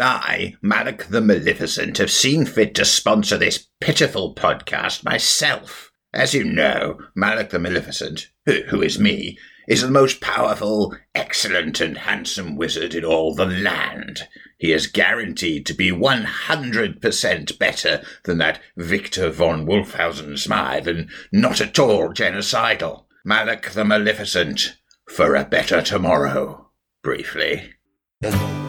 I, Malak the Maleficent, have seen fit to sponsor this pitiful podcast myself. As you know, Malak the Maleficent, who, who is me, is the most powerful, excellent, and handsome wizard in all the land. He is guaranteed to be 100% better than that Victor von Wolfhausen Smythe and not at all genocidal. Malak the Maleficent, for a better tomorrow. Briefly.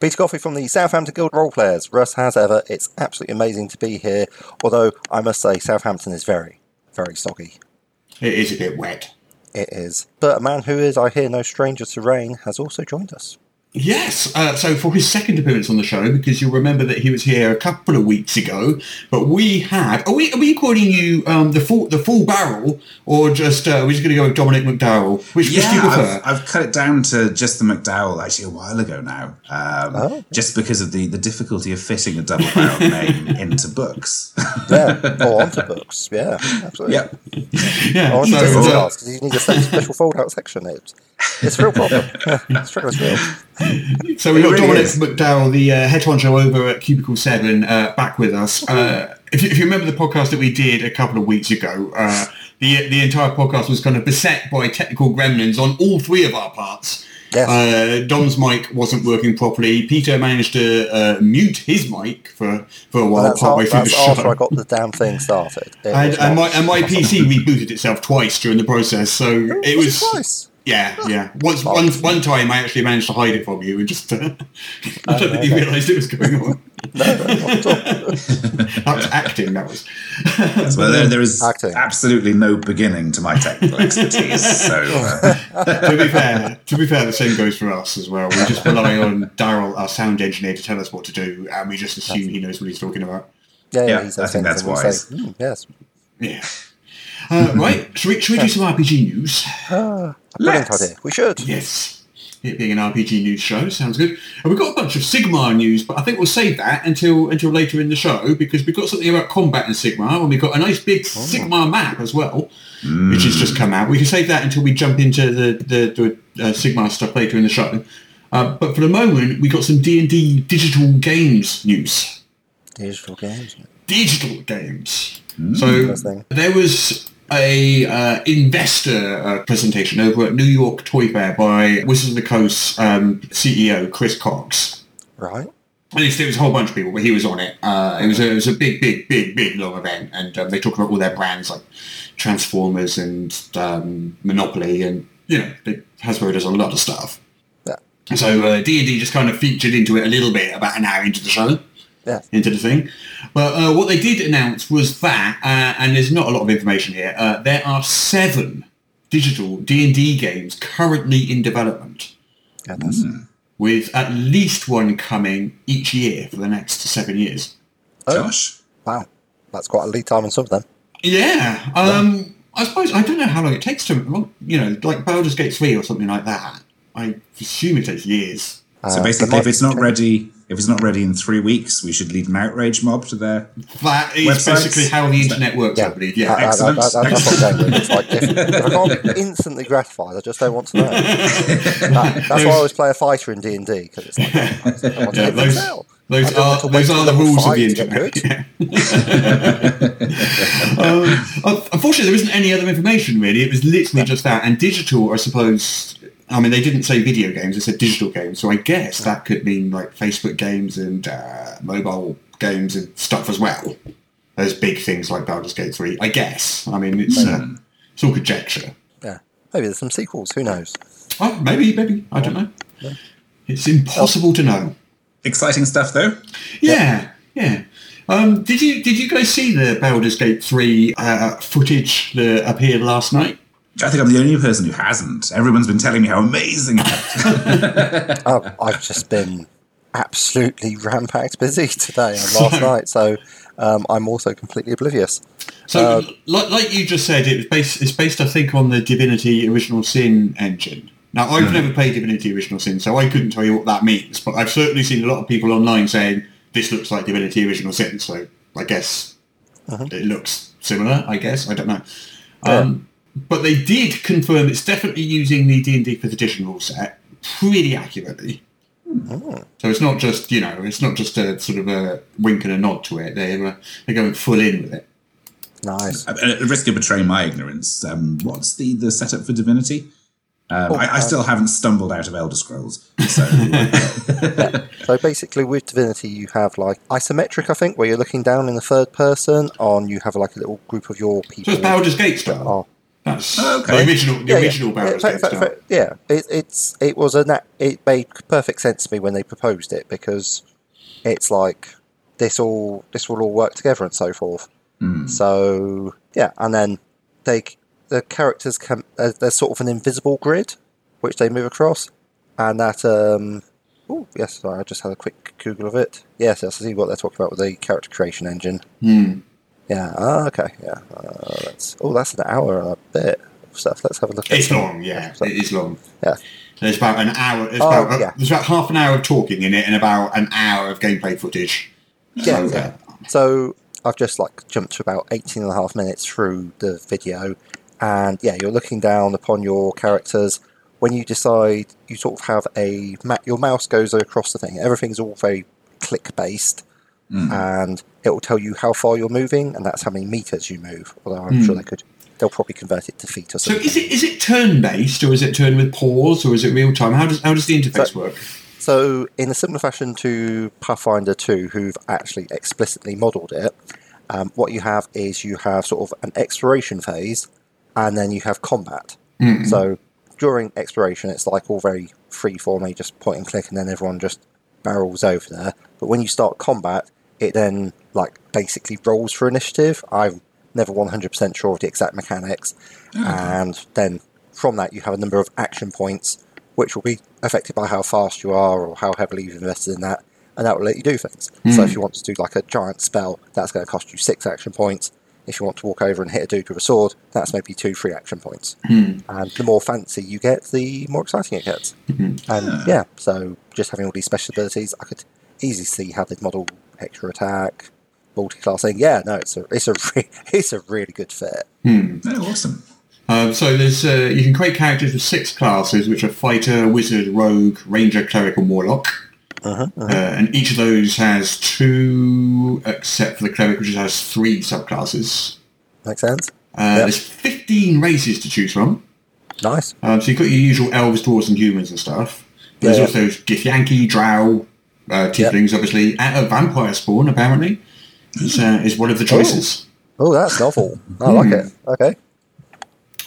Peter Coffey from the Southampton Guild Role Players. Russ has ever. It's absolutely amazing to be here. Although I must say, Southampton is very, very soggy. It is a bit wet. It is. But a man who is, I hear, no stranger to rain has also joined us. Yes, uh, so for his second appearance on the show, because you'll remember that he was here a couple of weeks ago, but we had, are we, are we calling you um, the full the full barrel, or just, uh, we're just going to go with Dominic McDowall? Which, which do you prefer? I've, I've cut it down to just the McDowall actually a while ago now, um, Oh. just because of the, the difficulty of fitting a double barrel name into books. Yeah, or onto books. Yeah, absolutely. yep. yeah, Or onto so, business uh, because you need a special fold-out section. It's, it's a real problem. Yeah, struggle's real. So we've got really Dominic is. McDowall, the uh, head honcho over at Cubicle 7, uh, back with us. Uh, if, you, if you remember the podcast that we did a couple of weeks ago, uh, the, the entire podcast was kind of beset by technical gremlins on all three of our parts. Yes. Uh, Dom's mic wasn't working properly. Peter managed to uh, mute his mic for, for a while, partway through that's the after. I got the damn thing started. And, and, my, and my PC rebooted itself twice during the process, so it was... twice? Yeah, yeah. Once, one, one time I actually managed to hide it from you and just... Uh, I don't think you realised it was going on. that was acting, that was. Well, there, there is Acting. absolutely no beginning to my technical expertise. So uh, to be fair, to be fair, the same goes for us as well. We just rely on Daryl, our sound engineer, to tell us what to do, and we just assume he knows what he's talking about. Yeah, Yeah, he's I think that's and we wise. Say, "Hmm, yes. Yeah. Uh, right, should we, should we do some RPG news? Ah, brilliant Let's. idea. We should. Yes. It being an RPG news show sounds good. And we've got a bunch of Sigmar news, but I think we'll save that until until later in the show because we've got something about combat in Sigmar, and we've got a nice big Sigmar map as well, which has just come out. We can save that until we jump into the the, the uh, Sigmar stuff later in the show. Uh, but for the moment, we got some D and D digital games news. Digital games. Digital games. Interesting. So there was a uh, investor uh, presentation over at New York Toy Fair by Wizards of the Coast um, CEO Chris Cocks. Right. At least there was a whole bunch of people, but he was on it. Uh, it was a, it was a big, big, big, big long event, and um, they talked about all their brands like Transformers and um, Monopoly, and you know, they, Hasbro does a lot of stuff. Yeah. So uh, D&D just kind of featured into it a little bit about an hour into the show Yeah. into the thing. But uh, what they did announce was that, uh, and there's not a lot of information here, uh, there are seven digital D&D games currently in development, Goodness. with at least one coming each year for the next seven years. Josh, Wow. That's quite a lead time on some of them. Yeah, um, I suppose, I don't know how long it takes to, you know, like Baldur's Gate 3 or something like that. I assume it takes years. so Uh, there basically, if it's not ready, if it's not ready in three weeks, we should lead an outrage mob to their. That is Websites? basically how the internet works, I Yeah, believe. That- Yeah. that- that- Excellent. that- that's what I'm going. It's like if, if I can't instantly gratify, I just don't want to know. That- that's why I always play a fighter in D and D because it's like I don't want to Yeah, those, things those I don't want are those are the rules of the internet. um, unfortunately, there isn't any other information really. It was literally just that. And digital, I suppose. I mean, they didn't say video games; they said digital games. So I guess that could mean like Facebook games and uh, mobile games and stuff as well. There's big things like Baldur's Gate Three. I guess. I mean, it's uh, it's all conjecture. Yeah, maybe there's some sequels. Who knows? Oh, maybe, maybe. I don't know. It's impossible to know. Exciting stuff, though. Yeah, yeah. Um, did you did you guys see the Baldur's Gate three uh, footage that appeared last night? I think I'm the only person who hasn't. Everyone's been telling me how amazing it is. Oh, I've just been absolutely rampacked busy today and last night, so um, I'm also completely oblivious. So, Uh, like, like you just said, it was based. It's based, I think, on the Divinity Original Sin engine. Now, I've never played Divinity Original Sin, so I couldn't tell you what that means. But I've certainly seen a lot of people online saying this looks like Divinity Original Sin. So, I guess it looks similar. I guess I don't know. Um, but they did confirm it's definitely using the D and D Fifth Edition rule set pretty accurately. So it's not just you know it's not just a sort of a wink and a nod to it. They're uh, they're going full in with it. Nice. At the risk of betraying my ignorance, um, what's the, the setup for Divinity? Um, I, I still haven't stumbled out of Elder Scrolls, so So basically, with Divinity, you have like isometric, I think, where you're looking down in the third person. On you have like a little group of your people. So people. it's Baldur's Gate style. Oh. That's okay. the original, the Yeah, yeah. original Yeah, Gate fa- fa- style. fa- yeah, it, it's it was a na- it made perfect sense to me when they proposed it because it's like this all this will all work together and so forth. So yeah, and then they the characters can uh, there's sort of an invisible grid which they move across, and that um oh yes, sorry, I just had a quick Google of it. Yes, yes, I see what they're talking about with the character creation engine. Hmm. Yeah, ah, okay, yeah. Uh, that's oh, that's an hour and a bit of stuff. Let's have a look. at It's long, yeah. It is long. Yeah. There's about an hour. There's, Oh, about, yeah. there's about half an hour of talking in it and about an hour of gameplay footage. Yeah, So, yeah. So I've just like jumped to about 18 and a half minutes through the video, and yeah, you're looking down upon your characters. When you decide, you sort of have a your mouse goes across the thing. Everything's all very click based, Mm. and it will tell you how far you're moving, and that's how many meters you move. Although I'm sure mm. they could, they'll probably convert it to feet or something. So is it is it turn based or is it turn with pause or is it real time? How does how does the interface So- work? So, in a similar fashion to Pathfinder 2, who've actually explicitly modelled it, um, what you have is you have sort of an exploration phase and then you have combat. Mm. So, during exploration, it's like all very free form, you just point and click and then everyone just barrels over there. But when you start combat, it then like basically rolls for initiative. I'm never 100% sure of the exact mechanics. Oh, and then from that, you have a number of action points which will be affected by how fast you are or how heavily you've invested in that, and that will let you do things. So if hmm. you want to do like a giant spell, that's going to cost you six action points. If you want to walk over and hit a dude with a sword, that's maybe two free action points. Hmm. And the more fancy you get, the more exciting it gets. Hmm. And yeah, so just having all these special abilities, I could easily see how they'd model extra attack, multi-classing. Yeah, no, it's a it's a re- it's a really good fit. oh, awesome. Um, so there's uh, you can create characters with six classes, which are fighter, wizard, rogue, ranger, cleric, and warlock. Uh huh. and each of those has two, except for the cleric, which has three subclasses. Makes sense? Uh, Yep. There's 15 races to choose from. Nice. Um, so you've got your usual elves, dwarves, and humans and stuff. Yeah, There's yeah. also Githyanki, Drow, uh, Tieflings, obviously, and a vampire spawn, apparently, is, uh, is one of the choices. Oh, that's novel. I like it. Okay.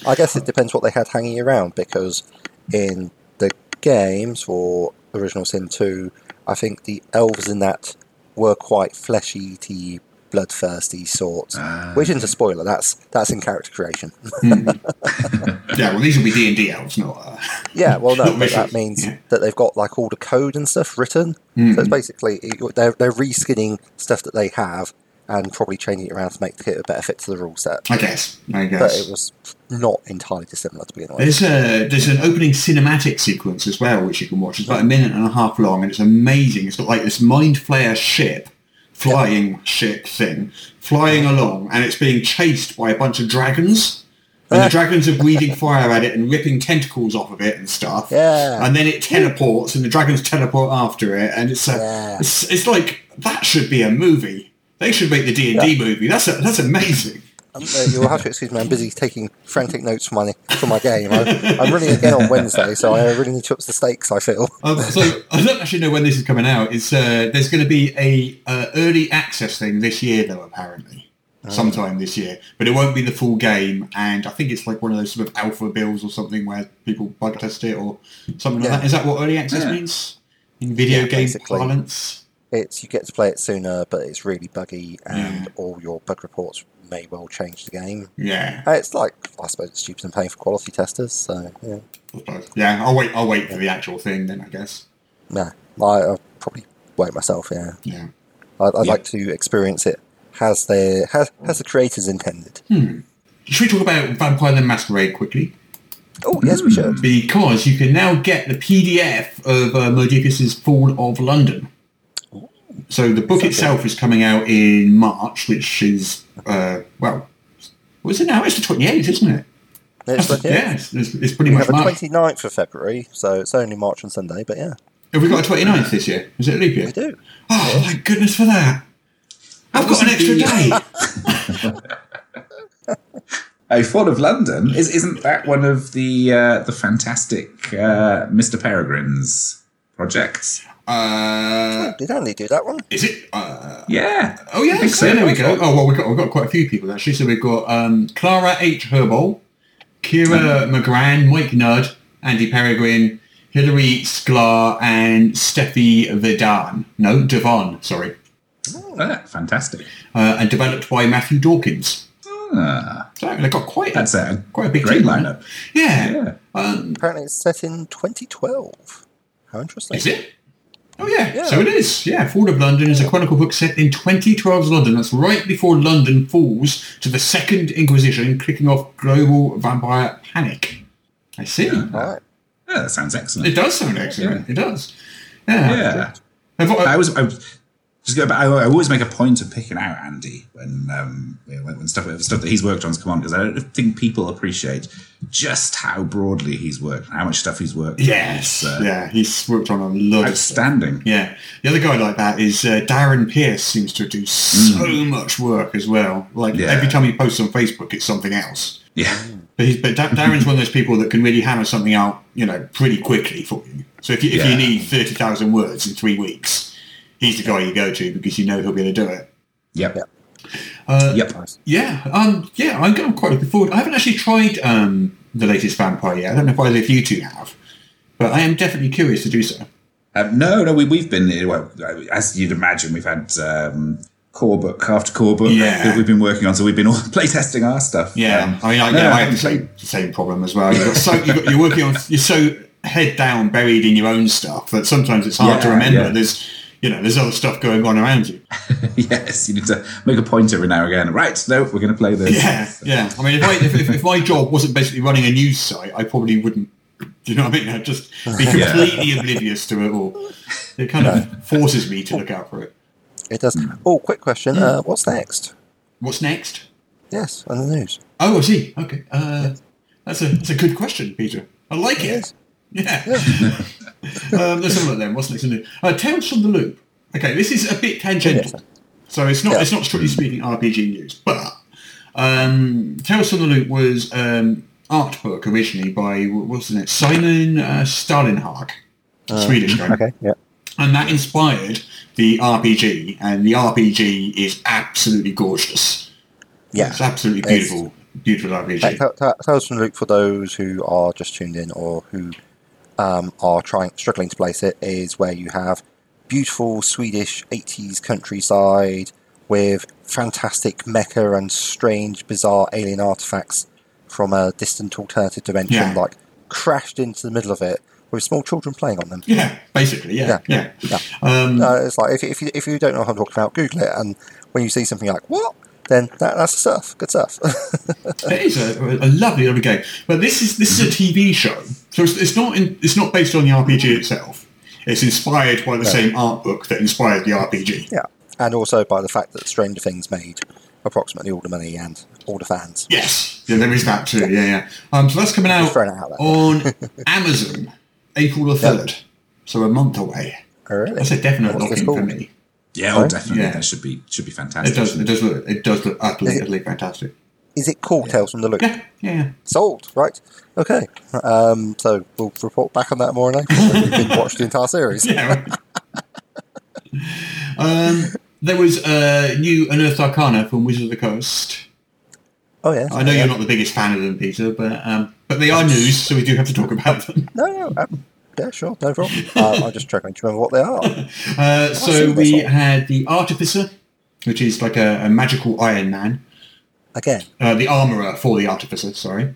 I guess it depends what they had hanging around because in the games for Original Sin 2, I think the elves in that were quite flesh eaty, bloodthirsty sorts. which isn't a spoiler, that's that's in character creation. Yeah, well, these will be D&D elves, not... Yeah, well, no, that means yeah. that they've got like all the code and stuff written. So it's mm. basically, they're, they're reskinning stuff that they have and probably changing it around to make it a better fit to the rule set. I guess, I guess. but it was not entirely dissimilar to begin with. There's a there's an opening cinematic sequence as well which you can watch. It's about a minute and a half long, and it's amazing. It's got like this mind flayer ship, flying ship thing, flying along, and it's being chased by a bunch of dragons. And the dragons are breathing fire at it and ripping tentacles off of it and stuff. Yeah. And then it teleports, and the dragons teleport after it, and it's a, Yeah. it's, it's like that should be a movie. They should make the D and D movie. That's a, that's amazing. Um, uh, you'll have to excuse me. I'm busy taking frantic notes for my for my game. I, I'm running again on Wednesday, so I really need to up the stakes. I feel. Um, so I don't actually know when this is coming out. It's uh, there's going to be a uh, early access thing this year, though apparently, sometime this year. But it won't be the full game, and I think it's like one of those sort of alpha builds or something where people bug test it or something Yeah. like that. Is that what early access Yeah. means in video Yeah, game basically. parlance? It's you get to play it sooner, but it's really buggy, and Yeah. all your bug reports may well change the game. Yeah, Uh, It's like I suppose it's cheaper than paying for quality testers. So yeah, yeah. I'll wait. I'll wait for the actual thing then. I guess. nah, I, I'll probably way myself. Yeah, Yeah. I'd, I'd Yeah. like to experience it. Has the has, has the creators intended? Should we talk about Vampire the Masquerade quickly? Oh yes, we should. Because you can now get the PDF of uh, Fall of London. So the book itself is coming out in March, which is, uh, well, what is it now? It's the 28th, isn't it? It's, That's- yeah. yeah, it's, it's, pretty We much have a March. 29th of February, so it's only March and Sunday, but yeah, Have we got a 29th this year? Is it a leap year? we do. Oh, thank goodness for that. I've got an extra Wasn't day. A Fall of London is isn't that one of the uh, the fantastic uh, Mr. Peregrine's projects? Uh, Did Andy do that one? is it? Uh, Yeah. oh, yeah. I think So so. there we go. Oh, well, we've got, we've got quite a few people, actually. So we've got um, Clara H. Herbal, Kira Magrann, Mike Nudd, Andy Peregrine, Hilary Sklar, and Steffi Vidan. No, Devon, sorry. Ah, fantastic. Uh, and developed by Matthew Dawkins. Ah, So they've got quite a, that's a quite a big great team on lineup. Yeah. Yeah. Um, Apparently, it's set in 2012. How interesting! is it? Oh yeah. Yeah. so it is. Yeah, Fall of London is a chronicle book set in 2012's London. That's right before London falls to the Second Inquisition, kicking off global vampire panic. I see. All right. Yeah, that sounds excellent. It does sound excellent. It does. Yeah. Yeah. Have I- I was, I was just go back. I, I always make a point of picking out Andy when um, when, when stuff stuff that he's worked on's come on because I don't think people appreciate just how broadly he's worked, how much stuff he's worked. on. yes. Uh, yeah. He's worked on a lot outstanding. Yeah. The other guy like that is uh, Darren Pearce. Seems to do so much work as well. Like Yeah. every time he posts on Facebook, it's something else. Yeah, But, he's, but Da- Darren's one of those people that can really hammer something out, you know, pretty quickly for you. So if you, if Yeah. you need thirty thousand words in three weeks, he's the guy you go to because you know he'll be able to do it. yep, Yeah. Uh, yep. Yeah, um, yeah, I'm, I'm quite looking forward. I haven't actually tried um, the latest Vampire yet. I don't know if either of you two have, but I am definitely curious to do so. Um, no, no, we, we've been well, as you'd imagine, we've had um, core book after core book Yeah. that we've been working on, so we've been all playtesting our stuff. Yeah, Um, I mean, I, no, yeah, I I have the same, the same problem as well. You've got so, you've got, you're working on, you're so head down, buried in your own stuff that sometimes it's hard to remember. yeah. There's, you know, there's other stuff going on around you. yes, you need to make a point every now and again. Right, no, we're going to play this. Yeah, yeah. I mean, if, I, if, if, if my job wasn't basically running a news site, I probably wouldn't. Do you know what I mean? I'd just be Yeah. completely oblivious to it all. It kind of forces me to look out for it. It does. Oh, quick question. Uh, what's next? What's next? Yes, on the news. Oh, I see. Okay, uh, that's a that's a good question, Peter. I like it. Yes. Yeah. um, let's have a look then. What's next in the uh, Tales from the Loop? Okay, this is a bit tangential, Yes. so it's not Yeah. it's not strictly speaking RPG news, but um, Tales from the Loop was um, art book originally by what was it Simon uh, Stalenhag, a Swedish guy, Okay. Yeah. and that inspired the RPG, and the RPG is absolutely gorgeous. Yeah. It's absolutely It's- beautiful, beautiful RPG. Like, Tales Ta- Tales from the Loop for those who are just tuned in or who um, are trying struggling to place it is where you have beautiful Swedish 80s countryside with fantastic mecha and strange, bizarre alien artifacts from a distant alternative dimension, Yeah. like crashed into the middle of it with small children playing on them. Yeah, basically, yeah, yeah. Yeah. Um, Uh, it's like if, if, you, if you don't know what I'm talking about, Google it, and when you see something like what, then that, that's the stuff. Good stuff. it is a, a lovely, lovely game. But this is this is a TV show, so it's, it's not in, it's not based on the RPG itself. It's inspired by the same art book that inspired the RPG. yeah, and also by the fact that Stranger Things made approximately all the money and all the fans. Yes, yeah, there is that too. Yeah, yeah. Um, so that's coming out Just throwing it out on Amazon, April the Yep. third. So a month away. Oh, really? That's a definite lock-in for me. Yeah, oh, definitely. Yeah. That should be should be It fantastic. does. It does look. It does look utterly, Is it- utterly fantastic. Is it called Tales from the Loop? Yeah, yeah. yeah. Sold, right? Okay. Um, so we'll report back on that more later. when We've been watched the entire series. Yeah, um, there was a new Unearthed Arcana from Wizards of the Coast. Oh yeah. I know you're not the biggest fan of them, Peter, but um, but they are news, so we do have to talk about them. No, no. Yeah, sure, no problem. Uh, I'm just Do you remember what they are. Uh, so we had the Artificer, which is like a, a magical Iron Man. Again. Uh, the Armourer for the Artificer, sorry.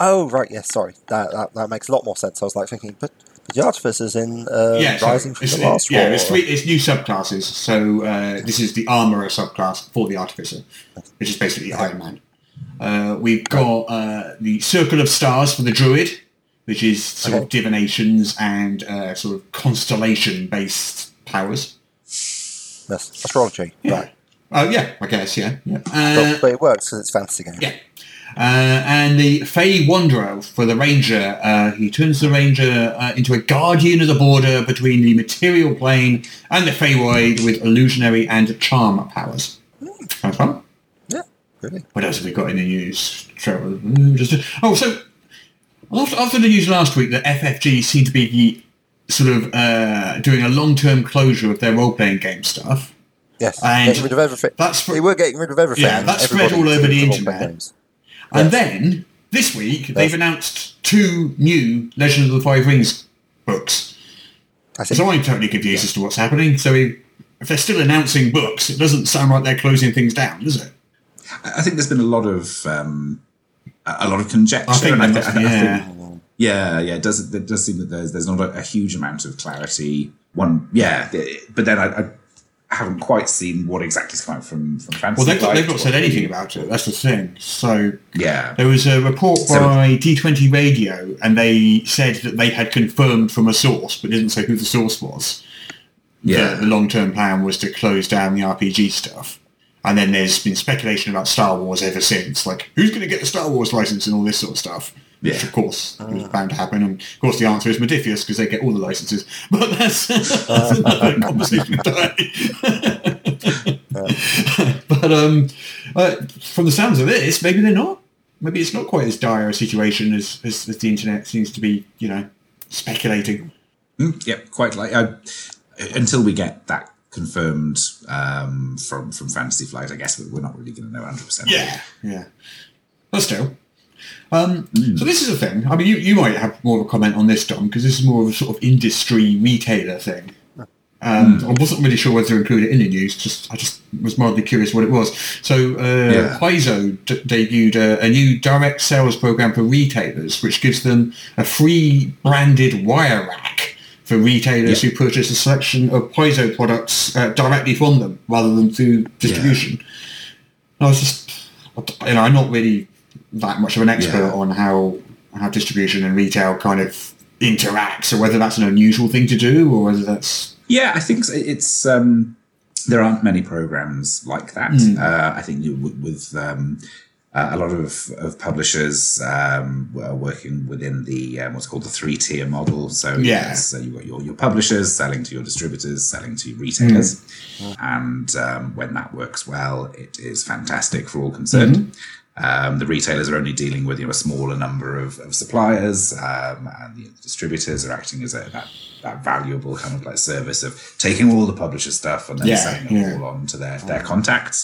Oh right, yes. Sorry, that, that that makes a lot more sense. I was like thinking, but The Artificers in uh, yeah, so from the Last yeah, War. it's, three, it's new subclasses. So uh, this is the Armorer subclass for the Artificer, which is basically Iron Man. Uh, we've got uh, the Circle of Stars for the Druid, which is sort of divinations and uh, sort of constellation-based powers. Yes, astrology. Right. Oh yeah, I guess yeah. yeah. But, Uh, but it works because it's fantasy game. yeah. Uh, and the Fey Wanderer for the Ranger. Uh, he turns the Ranger uh, into a guardian of the border between the material plane and the Feywild with illusionary and charm powers. Sounds fun. Yeah, really. What else have we got in the news? Mm, Just, oh, so after, after the news last week that FFG seemed to be sort of uh, doing a long-term closure of their role-playing game stuff. Yes, And getting rid of everything. that's for- they were getting rid of everything. Yeah, that's spread all over the did internet. games. And then this week they've announced two new Legend of the Five Rings books. I see. So I'm totally confused as to what's happening. So if, if they're still announcing books, it doesn't sound like they're closing things down, does it? I I think there's been a lot of um, a lot of conjecture. I think and there must I thi- I yeah. think- yeah, yeah. It does it does seem that there's there's not a, a huge amount of clarity. One, yeah, but then I, I haven't quite seen what exactly is coming out from from Fantasy. Well, they've not, they've not said anything about it. That's the thing. So Yeah, there was a report So- by D20 Radio, and they said that they had confirmed from a source, but didn't say who the source was. yeah. the long-term plan was to close down the RPG stuff. And then there's been speculation about Star Wars ever since, like who's going to get the Star Wars license and all this sort of stuff. Which of course is bound to happen, and of course the answer is Modiphius because they get all the licenses. But that's, that's another conversation entirely. but um, uh, from the sounds of this, maybe they're not. Maybe it's not quite as dire a situation as, as, as the internet seems to be, you know, speculating. Mm, Yep, quite like uh, until we get that confirmed um, from from Fantasy Flight. I guess we're not really going to know 100. percent Yeah, yeah. But still. Um, So this is a thing. I mean, you, you might have more of a comment on this, Dom, because this is more of a sort of industry retailer thing. Um, I wasn't really sure whether to include it in the news. Just I just was mildly curious what it was. So uh, Yeah. Paizo d- debuted a, a new direct sales program for retailers, which gives them a free branded wire rack for retailers Yeah. who purchase a selection of Paizo products uh, directly from them rather than through distribution. I was just, you know, I'm not really that much of an expert Yeah. on how how distribution and retail kind of interacts, or whether that's an unusual thing to do, or whether that's Yeah, I think it's um, there aren't many programs like that. Uh, I think with, with um, uh, a lot of, of publishers um, were working within the um, what's called the three tier model. So Yeah. uh, you've got your, your publishers selling to your distributors, selling to retailers, and um, when that works well, it is fantastic for all concerned. Um, the retailers are only dealing with you know a smaller number of, of suppliers, um, and the distributors are acting as a that, that valuable kind of like service of taking all the publisher stuff and then Yeah, selling it yeah. all on to their their contacts.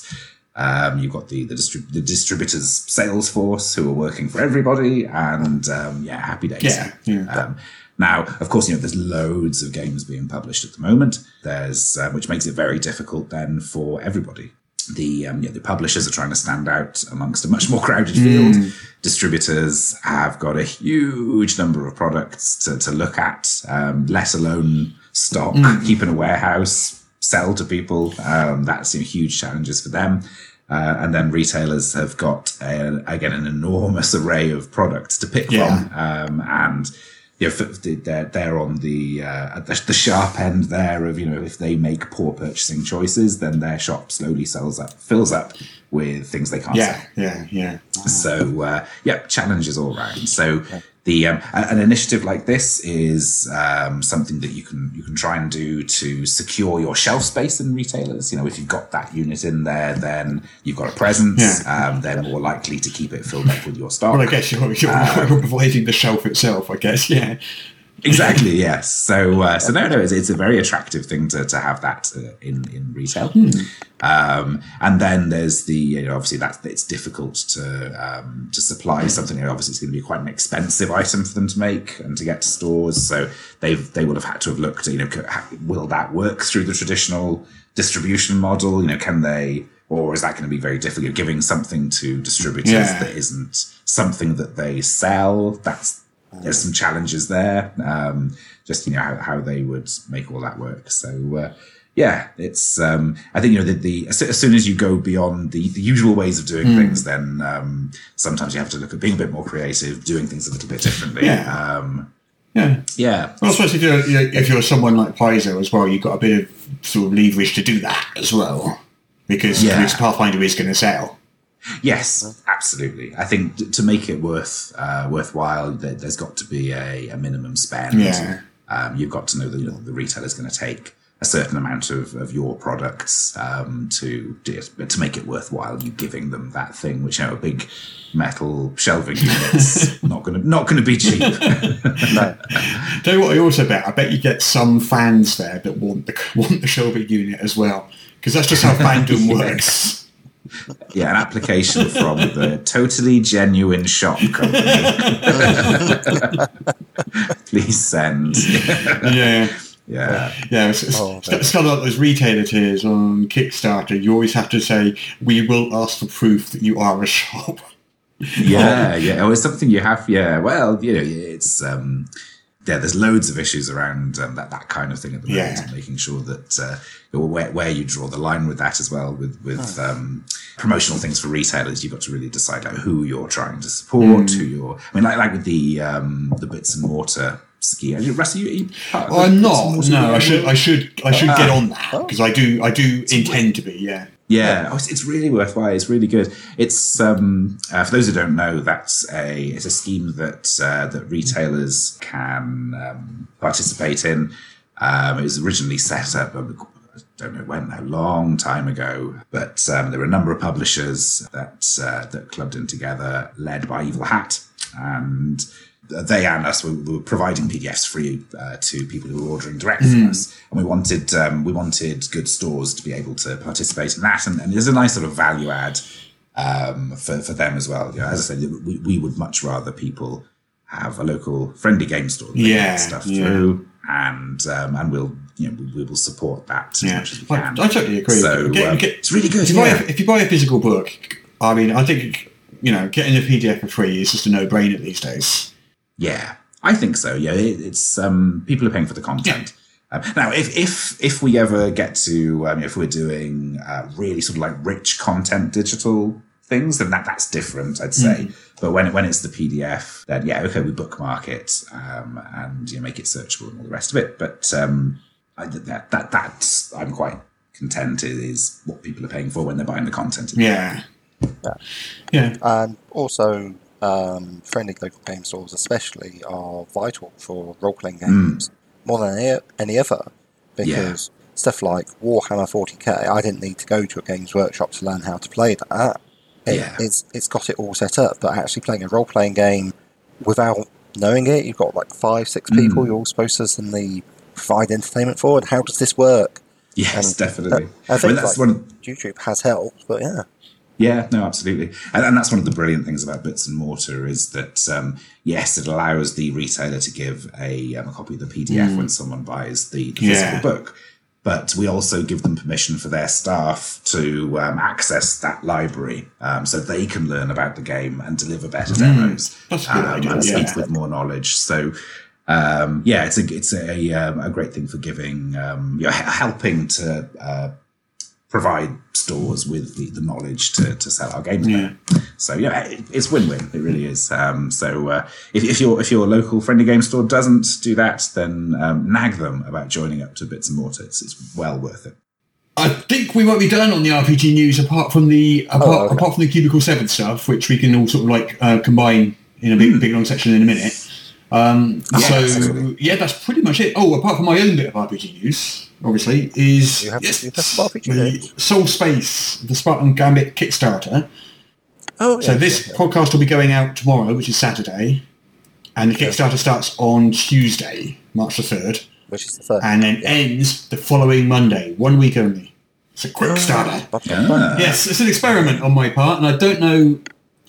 Um, you've got the the, distrib- the distributors sales force who are working for everybody, and um, yeah, happy days. Yeah, yeah. Um, now, of course, you know there's loads of games being published at the moment. There's uh, which makes it very difficult then for everybody. The um, you the publishers are trying to stand out amongst a much more crowded field. Distributors have got a huge number of products to, to look at, um, let alone stock, keep in a warehouse, sell to people. Um, that's huge challenges for them. Uh, and then retailers have got uh, again an enormous array of products to pick Yeah. from, um, and you know, f- they're they're on the, uh, at the the sharp end there of you know if they make poor purchasing choices, then their shop slowly sells up, fills up with things they can't sell. yeah, yeah, yeah. So uh, yeah, challenges all round. So the um, an initiative like this is um, something that you can you can try and do to secure your shelf space in retailers. You know, if you've got that unit in there, then you've got a presence. Yeah. Um, they're more likely to keep it filled up with your stock. Well, I guess you're, you're, providing the shelf itself. I guess, yeah. Exactly yes. So uh, so no no it's, it's a very attractive thing to, to have that uh, in in retail. Um, and then there's the you know, obviously that it's difficult to um, to supply something. You know, obviously it's going to be quite an expensive item for them to make and to get to stores. So they've they will have had to have looked you know will that work through the traditional distribution model? You know can they or is that going to be very difficult? Giving something to distributors Yeah. that isn't something that they sell that's there's some challenges there. Um, just you know how, how they would make all that work. So uh, yeah, it's um, I think you know the, the as soon as you go beyond the, the usual ways of doing things, then um, sometimes you have to look at being a bit more creative, doing things a little bit differently. Yeah. Um, Yeah. yeah. Well, especially if you're, you know, if you're someone like Paizo as well, you've got a bit of sort of leverage to do that as well. Because Yeah. Pathfinder is going to sell. Yes, absolutely. I think to make it worth uh, worthwhile, there, there's got to be a, a minimum spend. Yeah. Um, you've got to know that you know, the retailer's going to take a certain amount of, of your products um, to do it, but to make it worthwhile, you giving them that thing, which you know, a big metal shelving unit's not to not going to be cheap. No. Tell you what I also bet. I bet you get some fans there that want the want the shelving unit as well. Because that's just how fandom works. Yeah, an application from the totally genuine shop company. Please send. Yeah. Yeah. Yeah, it's, it's, Oh, it's, it's kind of like those retailer tiers on Kickstarter. You always have to say, we will ask for proof that you are a shop. yeah, yeah. Oh, it's something you have. Yeah. Well, you know, it's um, yeah. There's loads of issues around um, that that kind of thing at the moment, Yeah. and making sure that uh, where where you draw the line with that as well, with with um, promotional things for retailers, you've got to really decide out who you're trying to support, Hmm. who you're. I mean, like like with the um, the bits and mortar ski. Are you, Russ, are you, are you part of Well, I'm the bits and not. No, I uni? should. I should. I should get on that because I do. I do intend to be. Yeah. Yeah, oh, it's, it's really worthwhile. It's really good. It's um, uh, for those who don't know, that's a it's a scheme that uh, that retailers can um, participate in. Um, it was originally set up. Don't know when, a long time ago, but um, there were a number of publishers that uh, that clubbed in together, led by Evil Hat, and they and us were, were providing PDFs free uh, to people who were ordering direct from us, and we wanted um, we wanted good stores to be able to participate in that, and, and there's a nice sort of value add um, for for them as well. You know, as I said, we, we would much rather people have a local friendly game store Yeah, stuff yeah. through, and um, and we'll you know we, we will support that as Yeah. much as we I, can. I totally agree. So Get- um, get- it's really good. If you, buy yeah. a, if you buy a physical book, I mean, I think you know, getting a PDF for free is just a no-brainer these days. Yeah, I think so. Yeah, it, it's um, people are paying for the content. Um, now, if if if we ever get to um, if we're doing uh, really sort of like rich content digital things, then that that's different, I'd say. But when when it's the PDF, then yeah, okay, we bookmark it um, and you know, make it searchable and all the rest of it. But um, I, that that that's I'm quite content is what people are paying for when they're buying the content. Yeah. Yeah. And also, um, friendly local game stores, especially, are vital for role playing games more than any, any other. Because stuff like Warhammer 40k, I didn't need to go to a games workshop to learn how to play that. It, Yeah. it's, it's got it all set up, but actually playing a role playing game without knowing it, you've got like five, six people you're all supposed to suddenly provide entertainment for, and how does this work? Yes, And definitely. I I think mean, that's like, one. Of, YouTube has helped, but yeah. Yeah, no, absolutely, and, and that's one of the brilliant things about Bits and Mortar is that um, yes, it allows the retailer to give a, um, a copy of the PDF when someone buys the, the physical Yeah. book, but we also give them permission for their staff to um, access that library um, so they can learn about the game and deliver better demos That's a good um, idea, and speak yeah. with more knowledge. So. Um, yeah, it's a it's a um, a great thing for giving, um, you know, helping to uh, provide stores with the, the knowledge to, to sell our games. Yeah. better. So yeah, it, it's win-win. It really is. Um, so uh, if, if your if your local friendly game store doesn't do that, then um, nag them about joining up to Bits and Mortar. It's, it's well worth it. I think we might be done on the RPG news, apart from the apart, okay. apart from the Cubicle Seven stuff, which we can all sort of like uh, combine in a big, big long section in a minute. Um, Yeah, so absolutely. yeah, that's pretty much it. Oh, apart from my own bit of RPG news, obviously, is You have- yes, you have RPG the? Soul Space, the Spartan Gambit Kickstarter. Oh, So this podcast will be going out tomorrow, which is Saturday, and the Kickstarter starts on Tuesday, March the third, which is the third. and then ends the following Monday, one week only. It's a quick starter. But- Ah. Yes, it's an experiment on my part, and I don't know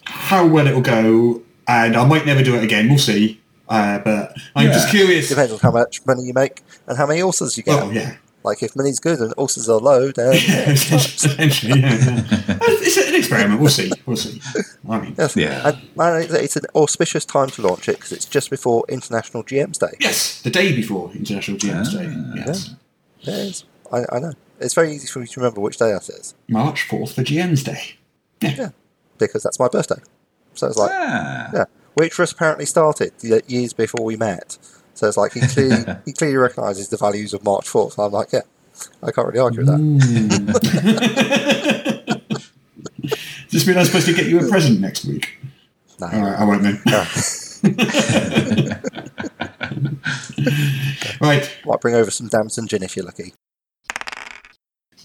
how well it'll go, and I might never do it again. We'll see. Uh, but I'm just Yeah. curious. Depends on how much money you make and how many authors you get. Well, yeah. Like if money's good and ulcers are low, then yeah, it's. Essentially, yeah, yeah. It's an experiment. We'll see. We'll see. I mean, Yes. Yeah. And man, it's- it's an auspicious time to launch it because it's just before International GM's Day. yes, the day before International GM's Day. Yes. Yeah, it's, I, I know. It's very easy for me to remember which day that is March 4th for GM's Day. Yeah. because that's my birthday. So it's like, Ah. yeah, which Russ apparently started years before we met. So it's like he clearly, he clearly recognises the values of March 4th. And I'm like, yeah, I can't really argue with that. Does this mean I'm supposed to get you a present next week? No. All right, I won't then. right, Might bring over some Damson gin if you're lucky.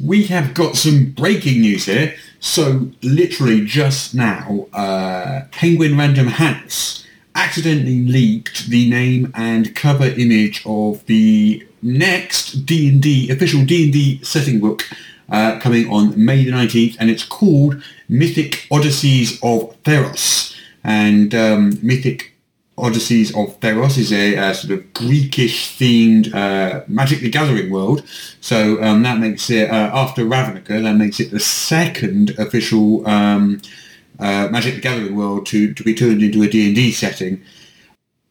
We have got some breaking news here. So, literally just now, uh, Penguin Random House accidentally leaked the name and cover image of the next D&D, official D&D setting book uh, coming on May the 19th, and it's called Mythic Odysseys of Theros. And um, Mythic Odysseys of Theros is a, uh sort of Greekish themed uh, Magic the Gathering world. So um, that makes it, uh, after Ravnica, that makes it the second official um, uh, Magic the Gathering world to, to be turned into a D&D setting.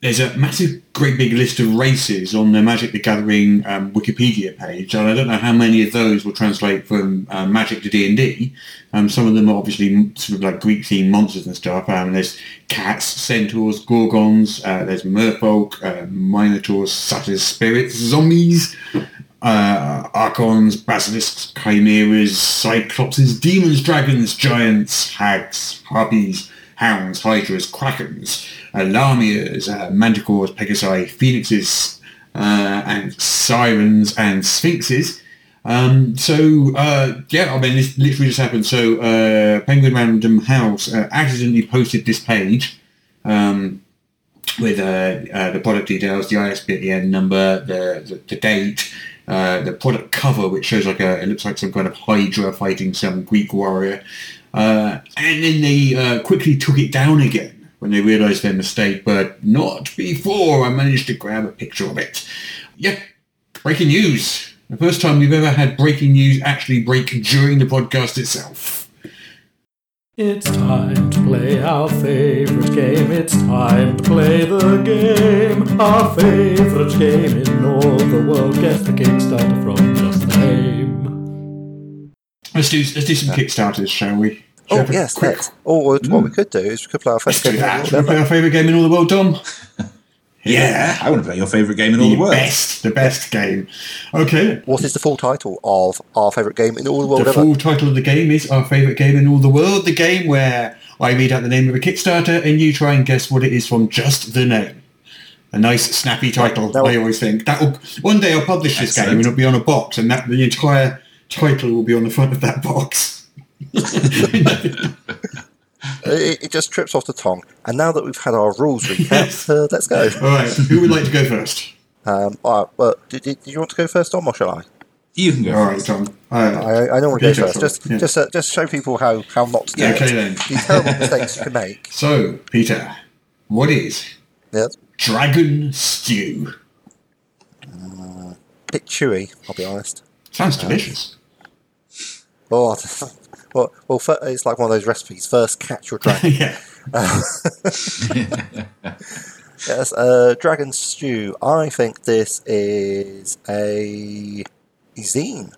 There's a massive, great big list of races on the Magic the Gathering um, Wikipedia page, and I don't know how many of those will translate from uh, Magic to D&D. Um, some of them are obviously sort of like Greek-themed monsters and stuff. Um, there's cats, centaurs, gorgons, uh, there's merfolk, uh, minotaurs, satyrs, spirits, zombies, uh, archons, basilisks, chimeras, cyclopses, demons, dragons, giants, hags, harpies, hounds, hydras, krakens, uh, lamias, uh, manticores, pegasi, phoenixes, uh, and sirens and sphinxes. Um, so uh, yeah, I mean, this literally just happened. So uh, Penguin Random House uh, accidentally posted this page um, with uh, uh, the product details, the ISBN number, the the, the date, uh, the product cover, which shows like a it looks like some kind of Hydra fighting some Greek warrior, and then they quickly took it down again when they realised their mistake, but not before I managed to grab a picture of it. Yeah, breaking news. The first time we've ever had breaking news actually break during the podcast itself. It's time to play our favorite game. It's time to play the game. Our favorite game in all the world. Guess the Kickstarter from just the name. Let's do let's do some kickstarters, shall we? Shall we Oh, have yes, quick- let's. Or what what we mm. could do is we could play our Let's do game. that. of we play our favourite game in all the world, Dom? Yeah, I want to play your favourite game in all The the world. best, the best game. Okay. What is the full title of our favourite game in all the world The ever? full title of the game is our favourite game in all the world. The game where I read out the name of a Kickstarter and you try and guess what it is from just the name. A nice, snappy title. No. I always think that will one day I'll publish this game and it'll be on a box, and that the entire title will be on the front of that box. It, it just trips off the tongue. And now that we've had our rules recap, uh, let's go. All right, who would like to go first? Um, all right, well, did, did, did you want to go first, Tom, or shall I? You can go. All right, first. Tom. Uh, I, I don't want to go first. first, Just, yeah. just, uh, just show people how, how not to do Yeah, it. okay then. The terrible mistakes you can make. so, Peter, what is Yes. dragon stew? bit chewy, I'll be honest. Sounds delicious. Oh, well, well, it's like one of those recipes. First, catch your dragon. yeah. yes, uh, dragon stew. I think this is a zine.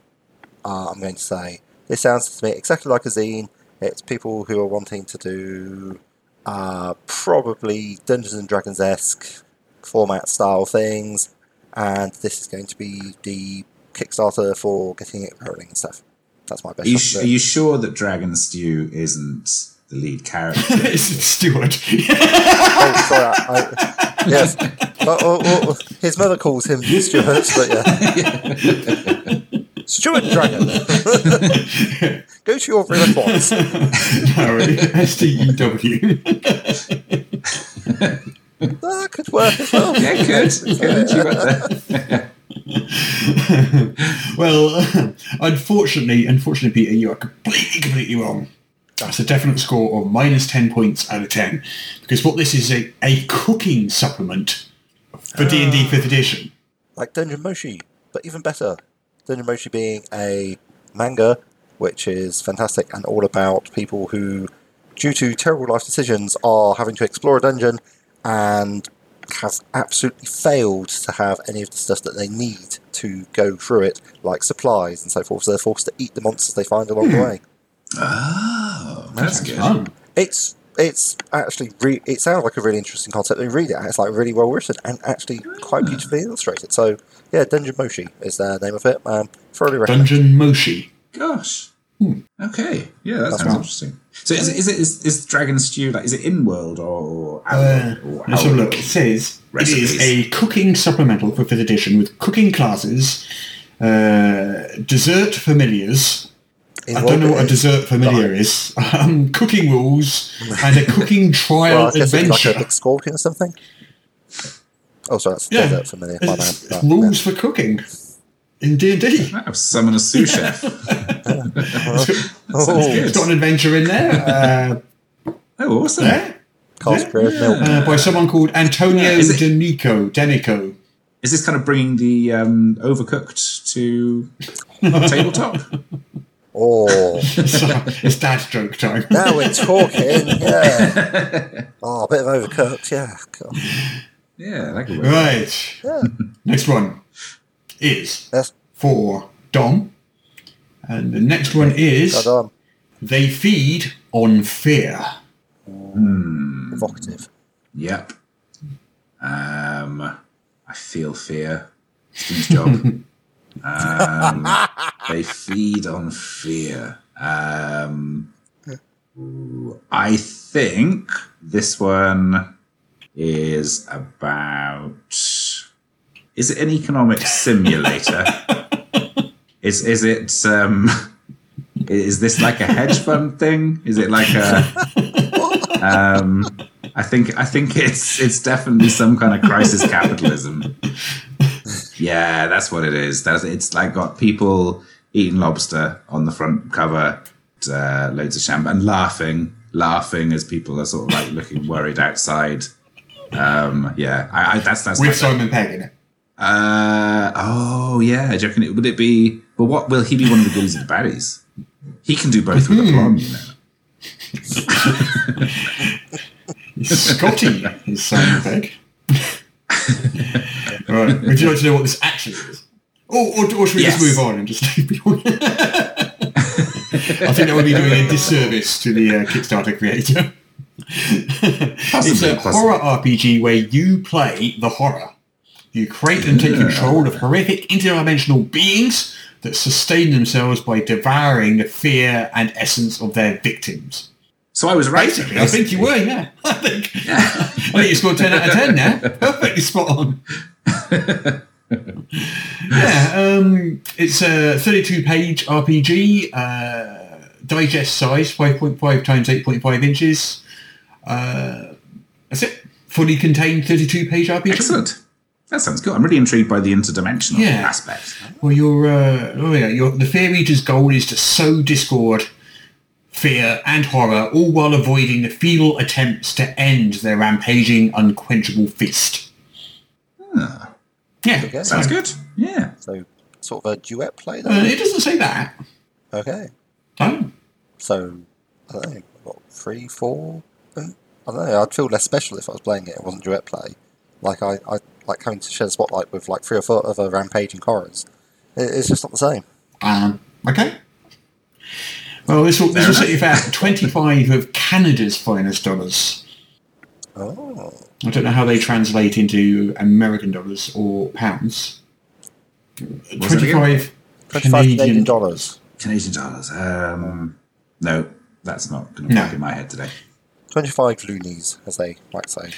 Uh, I'm going to say this sounds to me exactly like a zine. It's people who are wanting to do uh, probably Dungeons and Dragons esque format style things, and this is going to be the Kickstarter for getting it rolling and stuff. That's my best. Are you, sh- are you sure that Dragon Stew isn't the lead character? it's Stuart. Oh, sorry. I, I, yes. Well, well, well, his mother calls him Stuart, but yeah. Stuart Dragon. Go to your real response. no, S-T-E-W. That could work as well. yeah, good. good. You got that. well, unfortunately, unfortunately, Peter, you are completely, completely wrong. That's a definite score of minus 10 points out of 10. Because what this is a, a cooking supplement for D&D 5th ah. edition. Like Dungeon Meshi, but even better. Dungeon Meshi being a manga, which is fantastic and all about people who, due to terrible life decisions, are having to explore a dungeon and have absolutely failed to have any of the stuff that they need to go through it, like supplies and so forth. So they're forced to eat the monsters they find along the way. Oh, that's Sounds good. fun. It's it's actually re- it sounds like a really interesting concept. When you read it, it's like really well written and actually quite beautifully illustrated. So yeah, Dungeon Meshi is the name of it. Um, thoroughly recommend. Dungeon Meshi. Gosh. Hmm. Okay. Yeah, that That's sounds right. interesting. So is it, is it is, is Dragon Stew like is it in world or out Uh, or let's have a out look. It says it Recipes. is a cooking supplemental for 5th edition with cooking classes, uh, dessert familiars. In I don't know what a dessert familiar is. Um, cooking rules and a cooking trial Well, I guess it's adventure. like a big scorpion or something. Oh, sorry, that's Yeah. desert familiar. My bad. It's- it's Right, rules for cooking in D and D. Wow, summon a sous chef. Oh, It's got an adventure in there. Uh, Oh, awesome. yeah, cast grilled milk. uh, by someone called Antonio Is it- Denico. Denico. Is this kind of bringing the um, overcooked to tabletop? Oh, So, it's dad's joke time. now we're talking. Yeah. Oh, a bit of overcooked. Yeah. God. Yeah, that could work. Right. Yeah. Next one is Yes. for Dom. And the next one is God, um, They Feed on Fear. evocative. Yep. Um, I feel fear. Steve's job. um, they feed on fear. Um, I think this one is about. Is it an economic simulator? is is it? Um, is this like a hedge fund thing? Is it like a? Um, I think I think it's it's definitely some kind of crisis capitalism. Yeah, that's what it is. That's it's like got people eating lobster on the front cover, uh, loads of champagne, and laughing, laughing as people are sort of like looking worried outside. Um, yeah, I, I, that's that's With Simon Pegg in it. Uh, oh yeah. Do you reckon it, would it be? But what will he be? One of the goodies of the baddies? He can do both with a plum, you know. Scotty is Simon Pegg. right. Would you like to know what this actually is? Or, or, or should we just move on and just leave people? I think that would be doing a disservice to the uh, Kickstarter creator. it's a possibly. horror RPG where you play the horror. You create and take control of horrific interdimensional beings that sustain themselves by devouring the fear and essence of their victims. So I was right. Basically, I think you were, yeah. I think, I think you scored 10 out of 10 now. Perfectly spot on. yeah, um, it's a 32 page RPG, uh, digest size, 5.5 times 8.5 inches. Uh, that's it. Fully contained 32 page RPG. Excellent. That sounds good. I'm really intrigued by the interdimensional Yeah. aspect. Well, your, uh, oh yeah, your, the Fear Eater's goal is to sow discord, fear, and horror, all while avoiding the feeble attempts to end their rampaging, unquenchable feast. Yeah, Okay. Sounds good. Yeah. So, sort of a duet play Uh, it doesn't say that. Okay. Oh. So, I don't know, what, three, four? Uh, I don't know, I'd feel less special if I was playing it it wasn't duet play. Like, I, I like having to share the spotlight with like three or four other rampaging horrors. It's just not the same. Um, okay. Well, this will, this will set you about 25 of Canada's finest dollars. Oh. I don't know how they translate into American dollars or pounds. What's 25 25 Canadian Canadian dollars. Canadian dollars. Um, no, that's not going to No. work in my head today. 25 loonies, as they might say.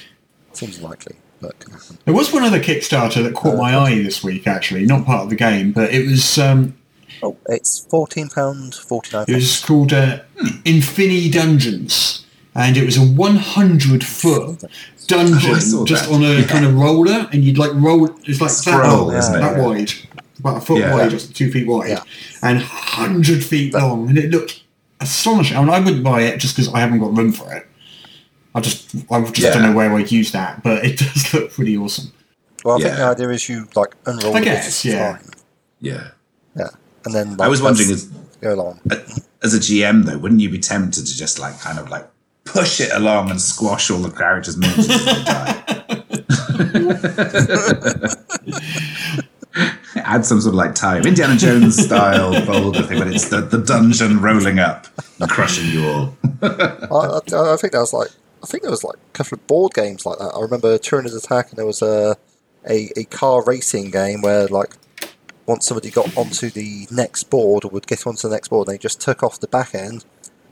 Seems unlikely, but. There was one other Kickstarter that caught my eye this week, actually, not part of the game, but it was um, Oh, it's £14.49. it was called uh, Infini Dungeons, and it was a 100 foot dungeon Oh, just that. on a kind of roller, and you'd like roll. It's like Scroll, that, isn't it? that wide, about a foot Yeah. wide, or two feet wide, Yeah. and hundred feet long, and it looked astonishing. I mean, I wouldn't buy it just because I haven't got room for it. I just, I just Yeah. don't know where I'd use that, but it does look pretty awesome. Well, I think the idea is you like unroll I the guess, bits at yeah. time. Yeah. and then I was wondering, as- as, go along. as a GM though, wouldn't you be tempted to just like kind of like push it along and squash all the characters' miniatures as they die? Add some sort of like time, Indiana Jones style folder thing, but it's the, the dungeon rolling up and crushing you all. I, I, I think that was like I think there was like a couple of board games like that. I remember Tyranid Attack, and there was a, a a car racing game where like once somebody got onto the next board or would get onto the next board, they just took off the back end.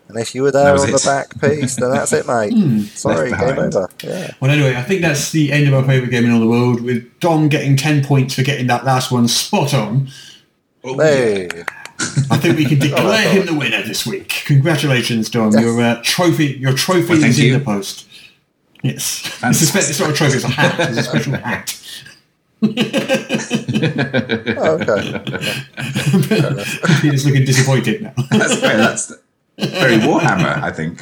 And if you were there on it. the back piece, then that's it, mate. Hmm. Sorry, Left game over. Yeah. Well, anyway, I think that's the end of our favourite game in all the world, with Dom getting 10 points for getting that last one spot on. Hey, I think we can declare him the winner this week. Congratulations, Dom. Your uh, trophy your trophy Well, thank is in you. the post. Yes. It's, a spe- it's not a trophy, it's a hat. It's a special hat. oh, okay. Peter's looking disappointed now. That's great. That's very Warhammer, I think.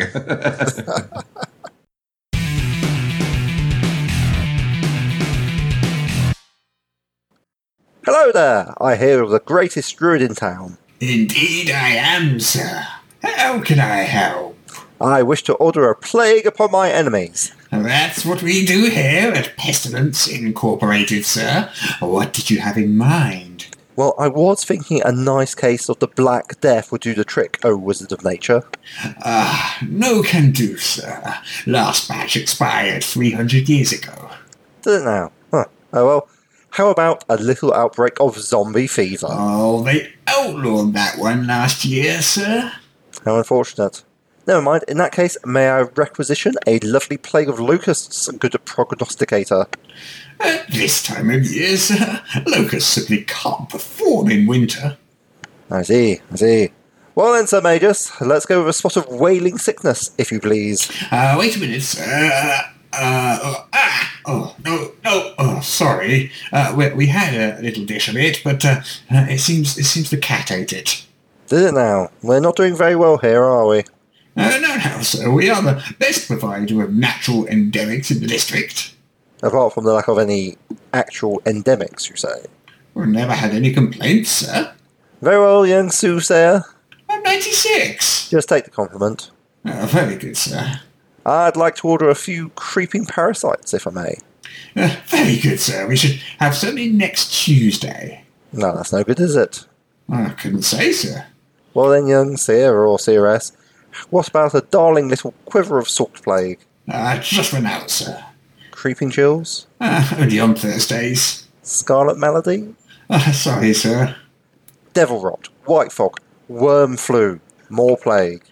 Hello there. I hear of the greatest druid in town. Indeed I am, sir. How can I help? I wish to order a plague upon my enemies. That's what we do here at Pestilence Incorporated, sir. What did you have in mind? Well, I was thinking a nice case of the Black Death would do the trick, oh wizard of nature. Ah, no can do, sir. Last batch expired 300 years ago. Did it now? Huh. Oh well. How about a little outbreak of zombie fever? Oh, they outlawed that one last year, sir. How unfortunate. Never mind. In that case, may I requisition a lovely plague of locusts, good prognosticator? At this time of year, sir, locusts simply can't perform in winter. I see. I see. Well then, Sir Magus, let's go with a spot of wailing sickness, if you please. Uh, wait a minute, sir. Uh, oh, ah, oh, no, no, oh, sorry. Uh, we, we had a little dish of it, but uh, uh, it seems it seems the cat ate it. Did it now? We're not doing very well here, are we? Uh, no, no, sir. We are the best provider of natural endemics in the district. Apart from the lack of any actual endemics, you say. We've never had any complaints, sir. Very well, young soothsayer. I'm 96. Just take the compliment. Oh, very good, sir. I'd like to order a few creeping parasites, if I may. Uh, very good, sir. We should have something next Tuesday. No, that's no good, is it? I couldn't say, sir. Well then, young seer or seeress, what about a darling little quiver of salt plague? Uh, just for now, sir. Creeping chills? Uh, only on Thursdays. Scarlet malady? Uh, sorry, sir. Devil rot? White fog? Worm flu? More plague?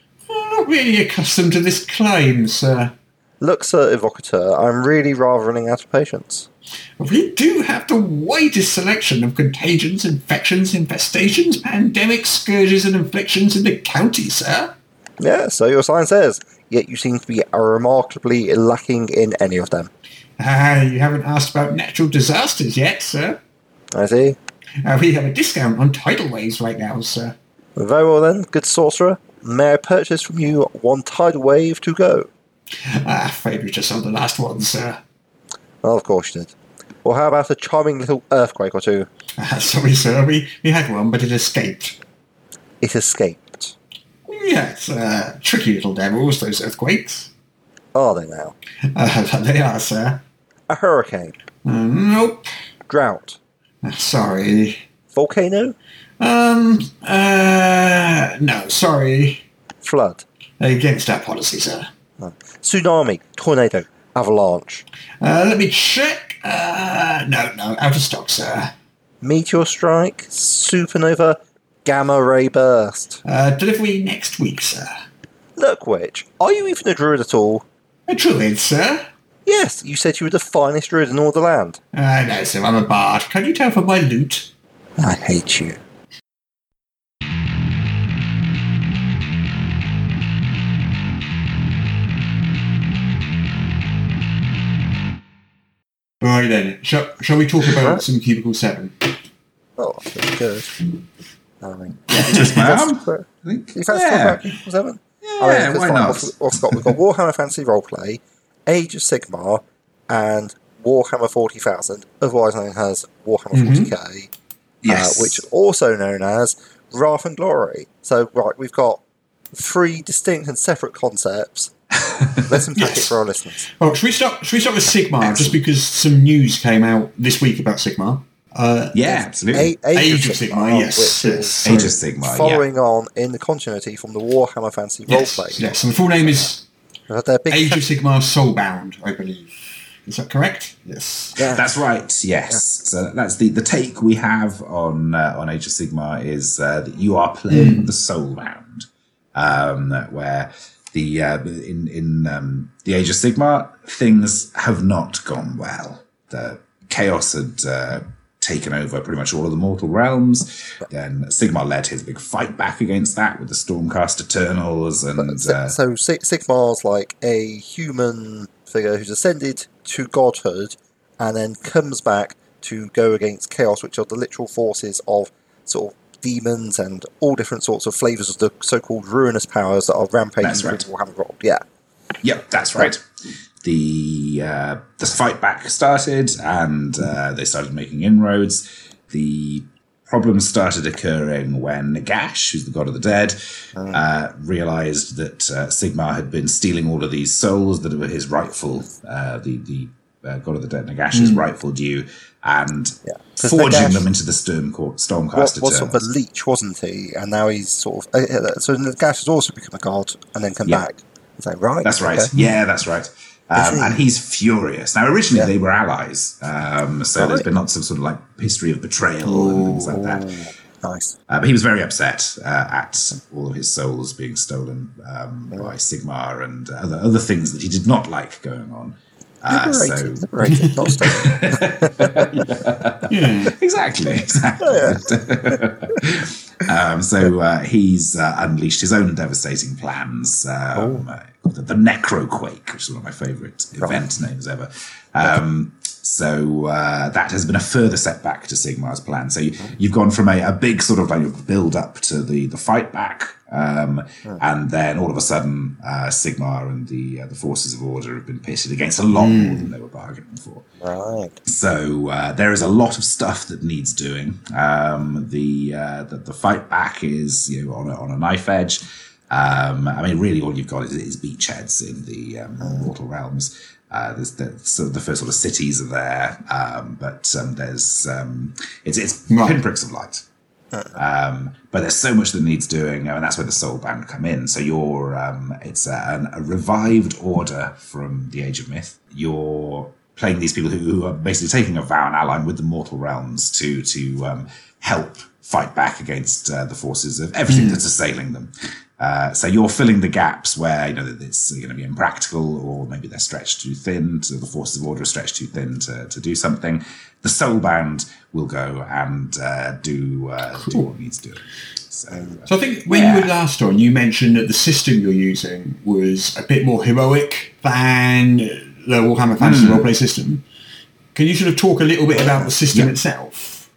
Not really accustomed to this claim, sir. Look, Sir Evocateur, I'm really rather running out of patience. We do have the widest selection of contagions, infections, infestations, pandemics, scourges, and inflictions in the county, sir. Yeah, so your sign says, yet you seem to be remarkably lacking in any of them. Ah, you haven't asked about natural disasters yet, sir. I see. Uh, we have a discount on tidal waves right now, sir. Very well then, good sorcerer. May I purchase from you one tidal wave to go? Ah, afraid we just saw the last one, sir. Well, of course you did. Well, how about a charming little earthquake or two? Ah, sorry, sir. We, we had one, but it escaped. It escaped. Yes, uh, tricky little devils, those earthquakes. Are they now? Uh, they are, sir. A hurricane? Uh, nope. Drought? Uh, sorry. Volcano? Um, uh, no, sorry. Flood? Against our policy, sir. Tsunami? Tornado? Avalanche? Uh, let me check. Uh, no, no, out of stock, sir. Meteor strike? Supernova? Gamma ray burst? Uh, delivery next week, sir. Look, Witch, are you even a druid at all? A druid, sir? Yes, you said you were the finest druid in all the land. Uh, no, sir, I'm a bard. Can you tell from my loot? I hate you. Right then, shall, shall we talk about some Cubicle 7? Oh, that's good. I mean, Just my arm, You've I think. had to talk Yeah, about Cubicle 7? yeah why not? We've, we've got, we've got Warhammer Fantasy Roleplay, Age of Sigmar, and Warhammer 40,000, otherwise known as Warhammer Mhm. 40k, Yes. uh, which is also known as Wrath and Glory. So, right, we've got three distinct and separate concepts. Let's unpack it for our listeners. Oh, should we start? Should we start with Sigmar? Just because some news came out this week about Sigmar. Uh, Yeah, absolutely. A- Age, Age of Sigmar, yes, yes. Age of Sigmar, yeah. following on in the continuity from the Warhammer Fantasy yes, roleplay. yes. And the full name is big Age of Sigmar Soulbound, I believe. Is that correct? Yes. yeah. That's right. Yes. So that's the the take we have on uh, on Age of Sigmar is uh, that you are playing the Soulbound, um, where the uh, in in um, the Age of Sigmar things have not gone well. The chaos had. Uh, Taken over pretty much all of the mortal realms. Then Sigmar led his big fight back against that with the Stormcast Eternals and So, uh, so Si- Sigmar's like a human figure who's ascended to godhood and then comes back to go against chaos, which are the literal forces of sort of demons and all different sorts of flavors of the so-called ruinous powers that are rampaging That's right. through Warhammer World. Yeah, Yep, that's right. The uh, the fight back started, and uh, they started making inroads. The problems started occurring when Nagash, who's the god of the dead, uh, realized that uh, Sigmar had been stealing all of these souls that were his rightful, uh, the the uh, god of the dead, Nagash's rightful due, and Yeah. Forging them into the Storm Stormcast was, was sort of a leech, wasn't he? And now he's sort of uh, uh, so Nagash has also become a god and then come Yeah. back. Is that right? That's right. Okay. Yeah, that's right. Um, he? and he's furious. Now, originally Yeah. they were allies, um, so there's been lots of sort of like history of betrayal and things like that. Nice. Uh, but he was very upset uh, at all of his souls being stolen um, by Sigmar and other other things that he did not like going on. Uh, so Liberated, liberated, not stolen. Yeah. exactly, exactly. um, so uh, he's uh, unleashed his own devastating plans. Um, uh, the, the Necroquake, which is one of my favourite event names ever. Um, so uh, that has been a further setback to Sigmar's plan. So you, you've gone from a, a big sort of like build up to the the fight back, um, and then all of a sudden, uh, Sigmar and the uh, the forces of order have been pitted against a lot more than they were bargaining for. right. So uh, there is a lot of stuff that needs doing. Um, the, uh, the the fight back is you know on a, on a knife edge. Um, I mean, really, all you've got is, is beachheads in the um, mortal realms. Uh, there's the, so the first sort of cities are there, um, but um, there's um, it's it's pinpricks of light. Um, but there's so much that needs doing, and that's where the Soulbound come in. So you're, um, it's a, an, a revived order from the Age of Myth. You're playing these people who, are basically taking a vow and allying with the mortal realms to to um, help fight back against uh, the forces of everything that's assailing them. Uh, so you're filling the gaps where you know it's going to be impractical, or maybe they're stretched too thin. So the forces of order are stretched too thin to, to do something. The Soulbound will go and uh, do uh, do what needs doing. So uh, So I think when you were last on, you mentioned that the system you're using was a bit more heroic than the Warhammer Fantasy roleplay system. Can you sort of talk a little bit about the system Yeah. itself?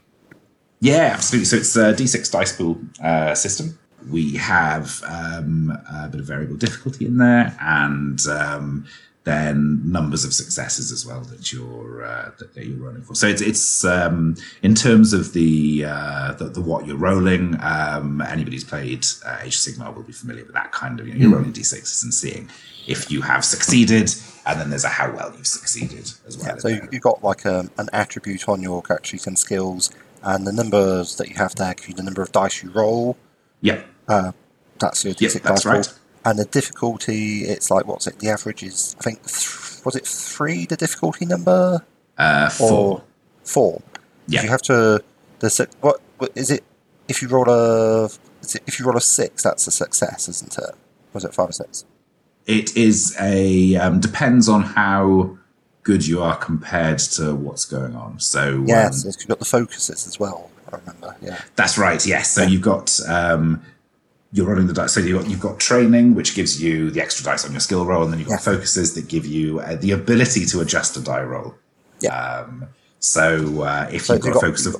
Yeah, absolutely. So it's a D6 dice pool uh, system. We have um, a bit of variable difficulty in there, and um, then numbers of successes as well that you're uh, that, that you're rolling for. So it's it's um, in terms of the, uh, the the what you're rolling. Um, anybody who's played uh, Age of Sigmar will be familiar with that kind of. You know, you're rolling d6s and seeing if you have succeeded, and then there's a how well you've succeeded as well. in So there. you've got like um, an attribute on your character sheet and skills, and the numbers that you have there give you the number of dice you roll. Yep. That's your Yep, D6 that's dice roll. right. And the difficulty, it's like what's it? The average is, I think, th- was it three? The difficulty number Uh, four. or four? Yeah. You have to. The what, what is it? If you roll a, is it, if you roll a six, that's a success, isn't it? Was it five or six? It is a um, depends on how good you are compared to what's going on. So Yes, um, you've got the focuses as well. I remember. Yeah. that's right. Yes. So you've got um, you're rolling the dice. So you've got, you've got training, which gives you the extra dice on your skill roll, and then you've got Yeah. focuses that give you uh, the ability to adjust a die roll. Yeah. Um, so uh, if So you've got you've got- focus of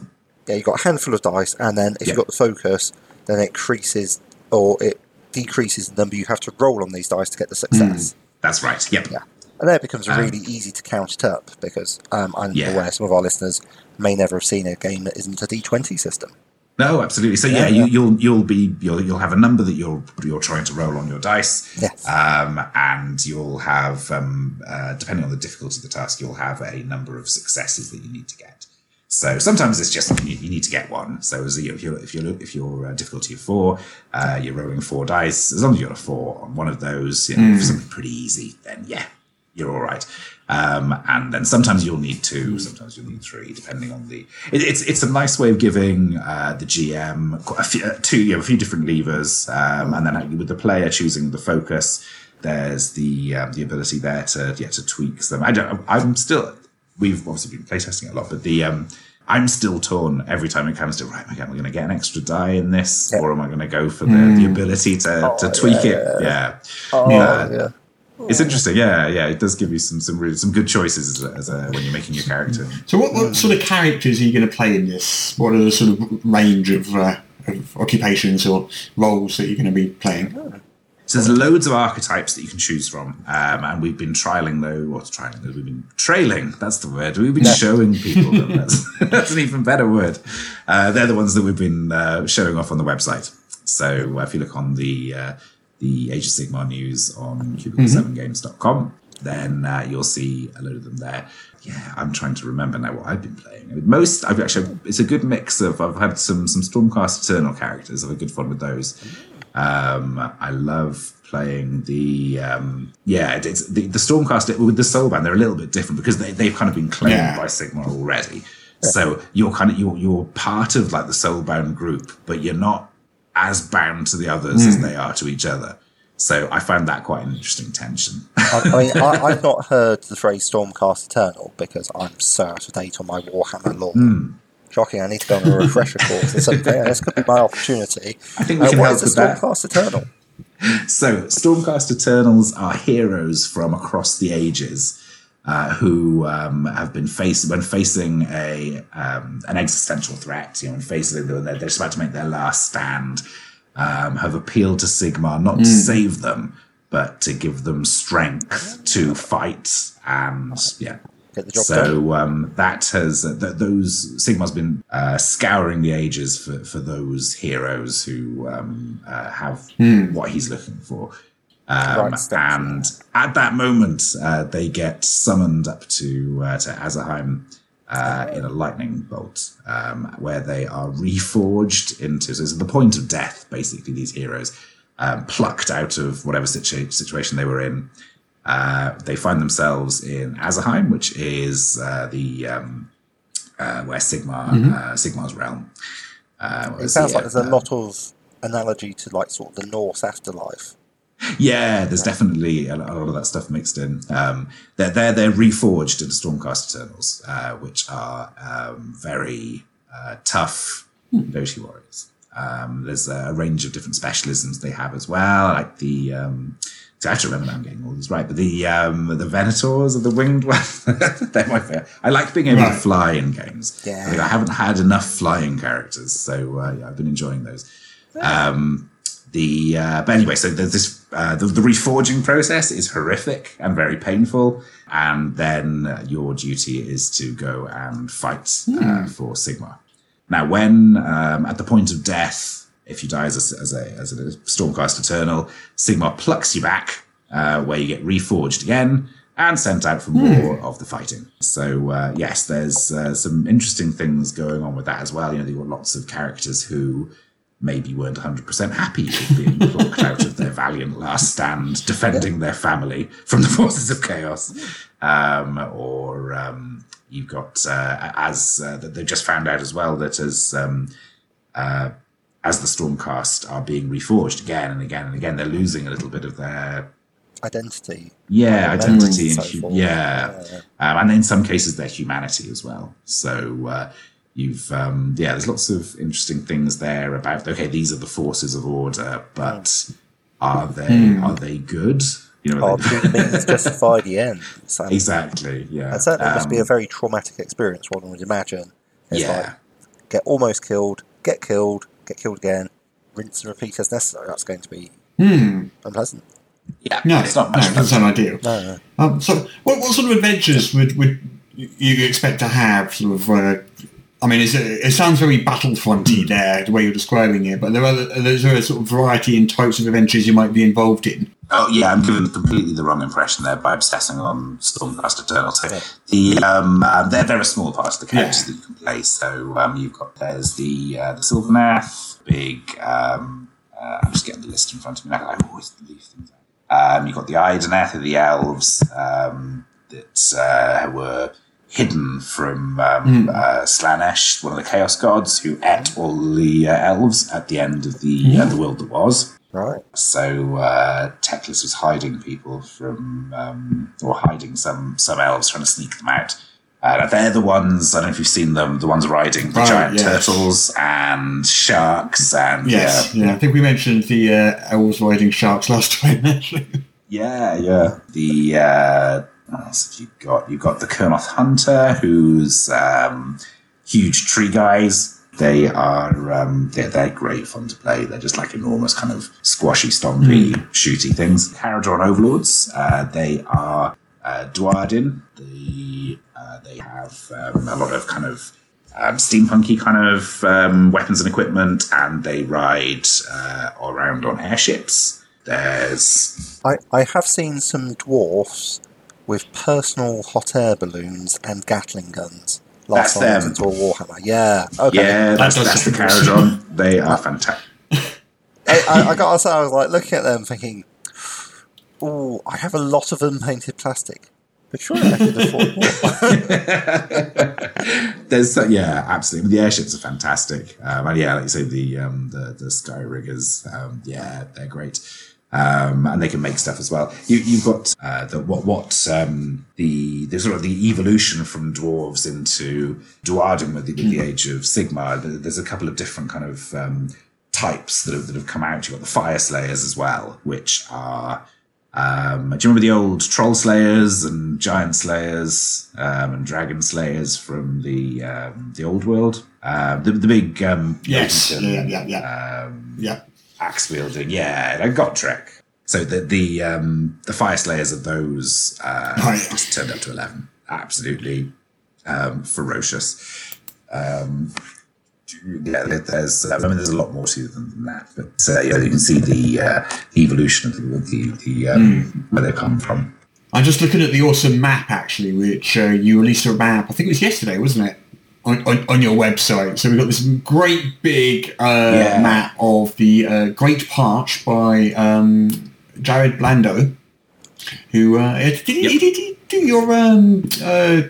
Yeah, you've got a handful of dice, and then if Yeah. you've got the focus, then it increases or it decreases the number you have to roll on these dice to get the success. that's right. Yep. Yeah. And then it becomes really easy to count it up because um, I'm Yeah. aware some of our listeners may never have seen a game that isn't a D20 system. No, absolutely. So yeah, you, you'll you'll be you'll you'll have a number that you're you're trying to roll on your dice, Yes. um, and you'll have um, uh, depending on the difficulty of the task, you'll have a number of successes that you need to get. So sometimes it's just you, you need to get one. So as you- if you're if you're if you're uh, difficulty of four, uh, you're rolling four dice. As long as you got a four on one of those, you know, for something pretty easy, then yeah, you're all right. Um, and then sometimes you'll need two, sometimes you'll need three, depending on the. It, it's it's a nice way of giving uh, the GM a few, uh, two, you know, a few different levers, um, and then uh, with the player choosing the focus, there's the um, the ability there to yeah to tweak them. I don't. I'm still. We've obviously been playtesting a lot, but the um, I'm still torn every time it comes to right. Am I going to get an extra die in this, or am I going to go for the, the ability to, to tweak it? Yeah. Oh, Yeah. Yeah. It's interesting, yeah, yeah. It does give you some some really, some good choices as a, as a, when you're making your character. So what, what sort of characters are you going to play in this? What are the sort of range of, uh, of occupations or roles that you're going to be playing? So there's loads of archetypes that you can choose from, um, and we've been trialing though. What's trialing? We've been trailing. That's the word. We've been showing people them. That's, that's an even better word. Uh, they're the ones that we've been uh, showing off on the website. So uh, if you look on the uh, the Age of Sigmar news on cubicle7games.com, then uh, you'll see a load of them there. Yeah, I'm trying to remember now what I've been playing. Most, I've actually, it's a good mix of. I've had some some Stormcast Eternal characters. I've had good fun with those. Um, I love playing the um, yeah, it's the, the Stormcast with the Soulbound. They're a little bit different because they they've kind of been claimed Yeah. by Sigmar already. So you're kind of you're you're part of like the Soulbound group, but you're not as bound to the others as they are to each other. So I found that quite an interesting tension. I, I mean, I, I've not heard the phrase Stormcast Eternal because I'm so out of date on my Warhammer lore. Hmm. Shocking, I need to go on a refresher course or something. This could be my opportunity. I think we Uh, can help is with that. Stormcast Eternal? So, Stormcast Eternals are heroes from across the ages uh, who um, have been faced when facing a um, an existential threat. You know, when facing they're, they're just about to make their last stand. Um, have appealed to Sigmar not to save them, but to give them strength to fight and yeah. Get the job. So um, that has uh, th- those Sigmar's been uh, scouring the ages for, for those heroes who um, uh, have what he's looking for. Um, Right and at that moment, uh, they get summoned up to uh, to Azyrheim uh, in a lightning bolt, um, where they are reforged into. So it's the point of death, basically. These heroes um, plucked out of whatever situ- situation they were in. Uh, they find themselves in Azyrheim, which is uh, the um, uh, where Sigmar uh, Sigmar's realm. Uh, It sounds like there's a lot of analogy to like sort of the Norse afterlife. Yeah, there's definitely a lot a lot of that stuff mixed in. Um, they're they're they're reforged into Stormcast Eternals, uh, which are um, very uh, tough Doshi warriors. Um, there's a range of different specialisms they have as well, like the. Um, so I have to remember I'm getting all these right, but the um, the Venators of the winged one, they're my favorite. I like being able to fly in games. Yeah. I, think I haven't had enough flying characters, so uh, yeah, I've been enjoying those. Um, the uh, but anyway, so this uh, the, the reforging process is horrific and very painful, and then uh, your duty is to go and fight uh, for Sigmar. Now, when um, at the point of death, if you die as a, as a as a Stormcast Eternal, Sigmar plucks you back, uh, where you get reforged again and sent out for more of the fighting. So uh, yes, there's uh, some interesting things going on with that as well. You know, you've got lots of characters who maybe weren't 100% happy with being plucked out of their valiant last stand defending their family from the forces of chaos. Um, or um, you've got, uh, as uh, they've just found out as well, that as um, uh, as the Stormcast are being reforged again and again and again, they're losing a little bit of their Identity. yeah identity and so hu- forth. yeah, Um, and in some cases their humanity as well so uh, you've um, yeah there's lots of interesting things there about okay these are the forces of order but are they are they good you know Are are they- the means justify the end? So, exactly yeah That certainly must be a Um, very traumatic experience, one would imagine. It's yeah like get almost killed, get killed, get killed again, rinse and repeat as necessary. That's going to be unpleasant. yeah No, it's not no, much it doesn't ideal. No, no. Um, so, what, what sort of adventures would, would you expect to have, sort of, uh, I mean, it's it sounds very battlefronty there, the way you're describing it, but there are there's a sort of variety in types of adventures you might be involved in. Oh yeah, I'm giving completely the wrong impression there by obsessing on Stormcast Eternal. The um, uh, they're they're small part of the characters Yeah. that you can play. So um, you've got there's the uh, the Sylvaneth, big. Um, uh, I'm just getting the list in front of me. I, I always leave things out. Um, you've got the Idoneth of the elves um, that uh, were hidden from um, uh, Slaanesh, one of the Chaos gods, who ate all the uh, elves at the end of the uh, the world that was. Right. So uh, Teclis was hiding people from, um, or hiding some some elves, trying to sneak them out. Uh, they're the ones. I don't know if you've seen them. The ones riding the Right, giant yes. turtles and sharks and Yes, yeah, yeah. I think we mentioned the uh, elves riding sharks last time, actually. yeah, yeah. The uh, what else have you got? You've got the Kurnoth Hunter, who's um, huge tree guys. They are um, they're, they're great fun to play. They're just like enormous kind of squashy, stompy, shooty things. Kharadron Overlords. Uh, they are uh, Duardin. The uh, they have um, a lot of kind of um, steampunky kind of um, weapons and equipment, and they ride uh, around on airships. There's I, I have seen some dwarfs with personal hot air balloons and Gatling guns. That's Last time I them. went to a Warhammer. Yeah. Okay. yeah, that's, does that's the sound awesome. Kharadron. They are fantastic. I, I, I gotta say, I was like looking at them thinking, oh, I have a lot of them painted plastic. But surely I could afford more. There's so- yeah, absolutely. The airships are fantastic, um, and yeah, like you say, the um, the the sky riggers, um, yeah, they're great, um, and they can make stuff as well. You, you've got uh, the what what um, the the sort of the evolution from dwarves into dwarven with the, with the age of Sigmar. There's a couple of different kind of um, types that have that have come out. You've got the fire slayers as well, which are um, do you remember the old troll slayers and giant slayers um, and dragon slayers from the um, the old world? Um, the, the big um, Yes, Jotunheim, yeah, yeah, yeah. Um, Yeah. Axe wielding. Yeah, I Gotrek. So the the um, the fire slayers of those uh, just turned up to eleven. Absolutely um, ferocious. Um, yeah, there's I mean there's a lot more to them than that, but uh, yeah, you can see the uh, evolution of the the, the um, where they come from. I'm just looking at the awesome map, actually, which uh, you released a map, I think it was yesterday, wasn't it? On, on, on your website. So we've got this great big uh, Yeah. map of the uh, Great Parch by um, Jared Blando, who uh, did, he, Yep. did he do your um, uh,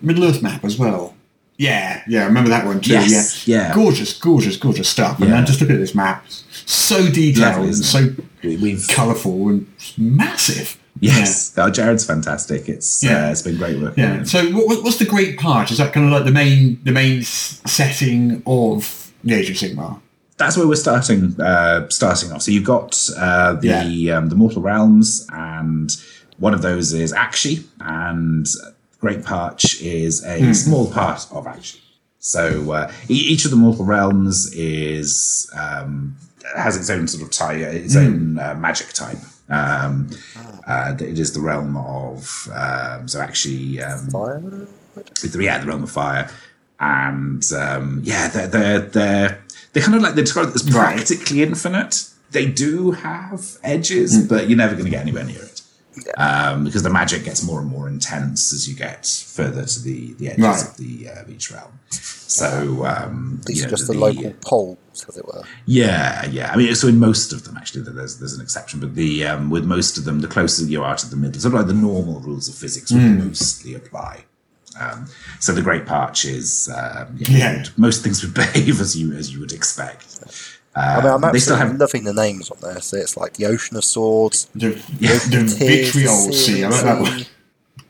Middle Earth map as well? Yeah, yeah, I remember that one too. Yes, yeah, yeah. gorgeous, gorgeous, gorgeous stuff. And Yeah. then just look at this map, so detailed Lovely, and so We've colourful and massive. Yes, oh, Jared's fantastic. It's Yeah. uh, it's been great working. Yeah. So, what, what- what's the Great Parch? Is that kind of like the main the main setting of the Age of Sigmar? that's where we're starting uh, starting off. So you've got uh, the um, the mortal realms, and one of those is Aqshy, and Great Parch is a small part of Aqshy. So uh, each of the mortal realms is um, has its own sort of type, its own uh, magic type. Um, uh, it is the realm of um, so actually um, Fire? the, yeah, the realm of fire, and um, yeah, they're they're they're they're kind of like they describe it as Right. practically infinite. They do have edges, but you're never going to get anywhere near it. Um, because the magic gets more and more intense as you get further to the, the edges Right. of the uh, each realm. So um, These you are know, just the, local poles, as it were. yeah, yeah. I mean, so in most of them, actually, there's there's an exception, but the um, with most of them, the closer you are to the middle, sort of like the normal rules of physics would mostly apply. Um, so the Great Parch is um, yeah, Yeah. most things would behave as you as you would expect. I mean, I'm Um, they still have loving the names on there. So it's like the Ocean of Swords, The, Yeah. the Tears, Vitriol Sea. I like that one.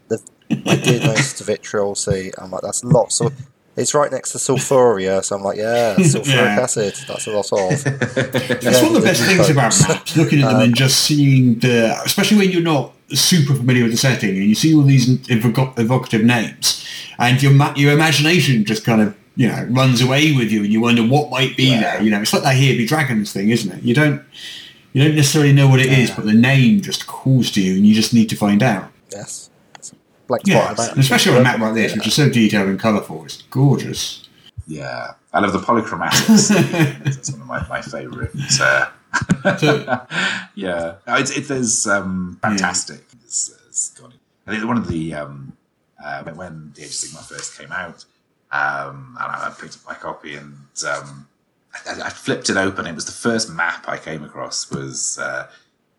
The, I did notice the Vitriol Sea. I'm like, that's lots of. It's right next to sulfuria, so I'm like, yeah, sulfuric Yeah. acid. That's a lot of. That's one of the best things about maps, looking at them and just seeing the, especially when you're not super familiar with the setting and you see all these evoc- evocative names, and your ma- your imagination just kind of you know runs away with you, and you wonder what might be there. You know, it's like that Here Be Dragons thing, isn't it? You don't you don't necessarily know what it is, but the name just calls to you, and you just need to find out. Yes. It's a Yeah, spot about especially on a map like this, which is so detailed and colourful, it's gorgeous. Yeah, I love the polychromatics. That's one of my, my favourite. Uh, yeah, No, it's it, there's um, fantastic. It's, it's got it. I think one of the um, uh, when- when the Age of Sigmar first came out, um, and I, I picked up my copy and um, I, I flipped it open. It was the first map I came across. Was uh,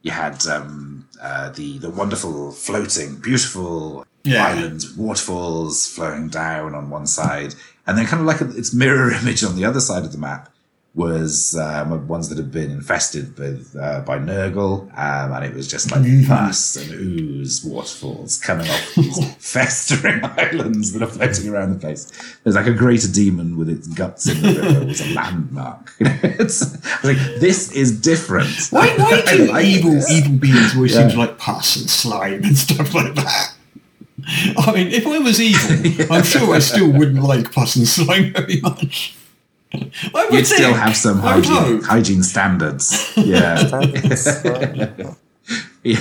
you had um, uh, the the wonderful floating, beautiful Yeah. islands, waterfalls flowing down on one side, and then kind of like a, its mirror image on the other side of the map was um, ones that had been infested with uh, by Nurgle, um, and it was just like pus and ooze, waterfalls coming off these festering islands that are floating around the place. There's like a greater demon with its guts in the river was a landmark. it's, like, this is different. why, why do like evil this. evil beings always Yeah. seem like pus and slime and stuff like that? I mean, if I was evil, I'm sure I still wouldn't like pus and slime very much. I would You'd still have some hygiene, hygiene standards. Yeah. Yeah,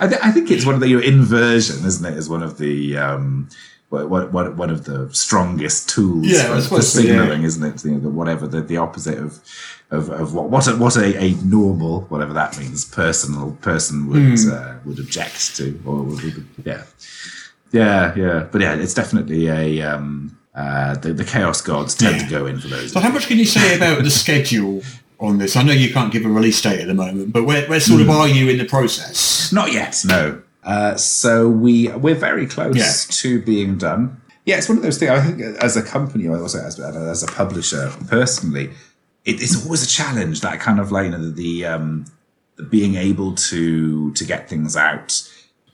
I, th- I think it's one of the your inversion, isn't it? Is one of the um, what, what, what, one of the strongest tools Yeah, for, for suppose so, yeah. signaling, isn't it? You know, the, whatever the, the opposite of of, of what what a, what a, a normal whatever that means personal person would Hmm. uh, would object to or would, would yeah yeah yeah. But yeah, it's definitely a um, uh, the, the chaos gods tend Yeah. to go in for those. So, how much can you say about the schedule on this? I know you can't give a release date at the moment, but where, where sort of Hmm. are you in the process? Not yet, no. Uh, so we we're very close Yeah. to being done. Yeah, it's one of those things. I think as a company, or also as, as a publisher, personally, it, it's always a challenge. That kind of like you know, the, the um, the being able to to get things out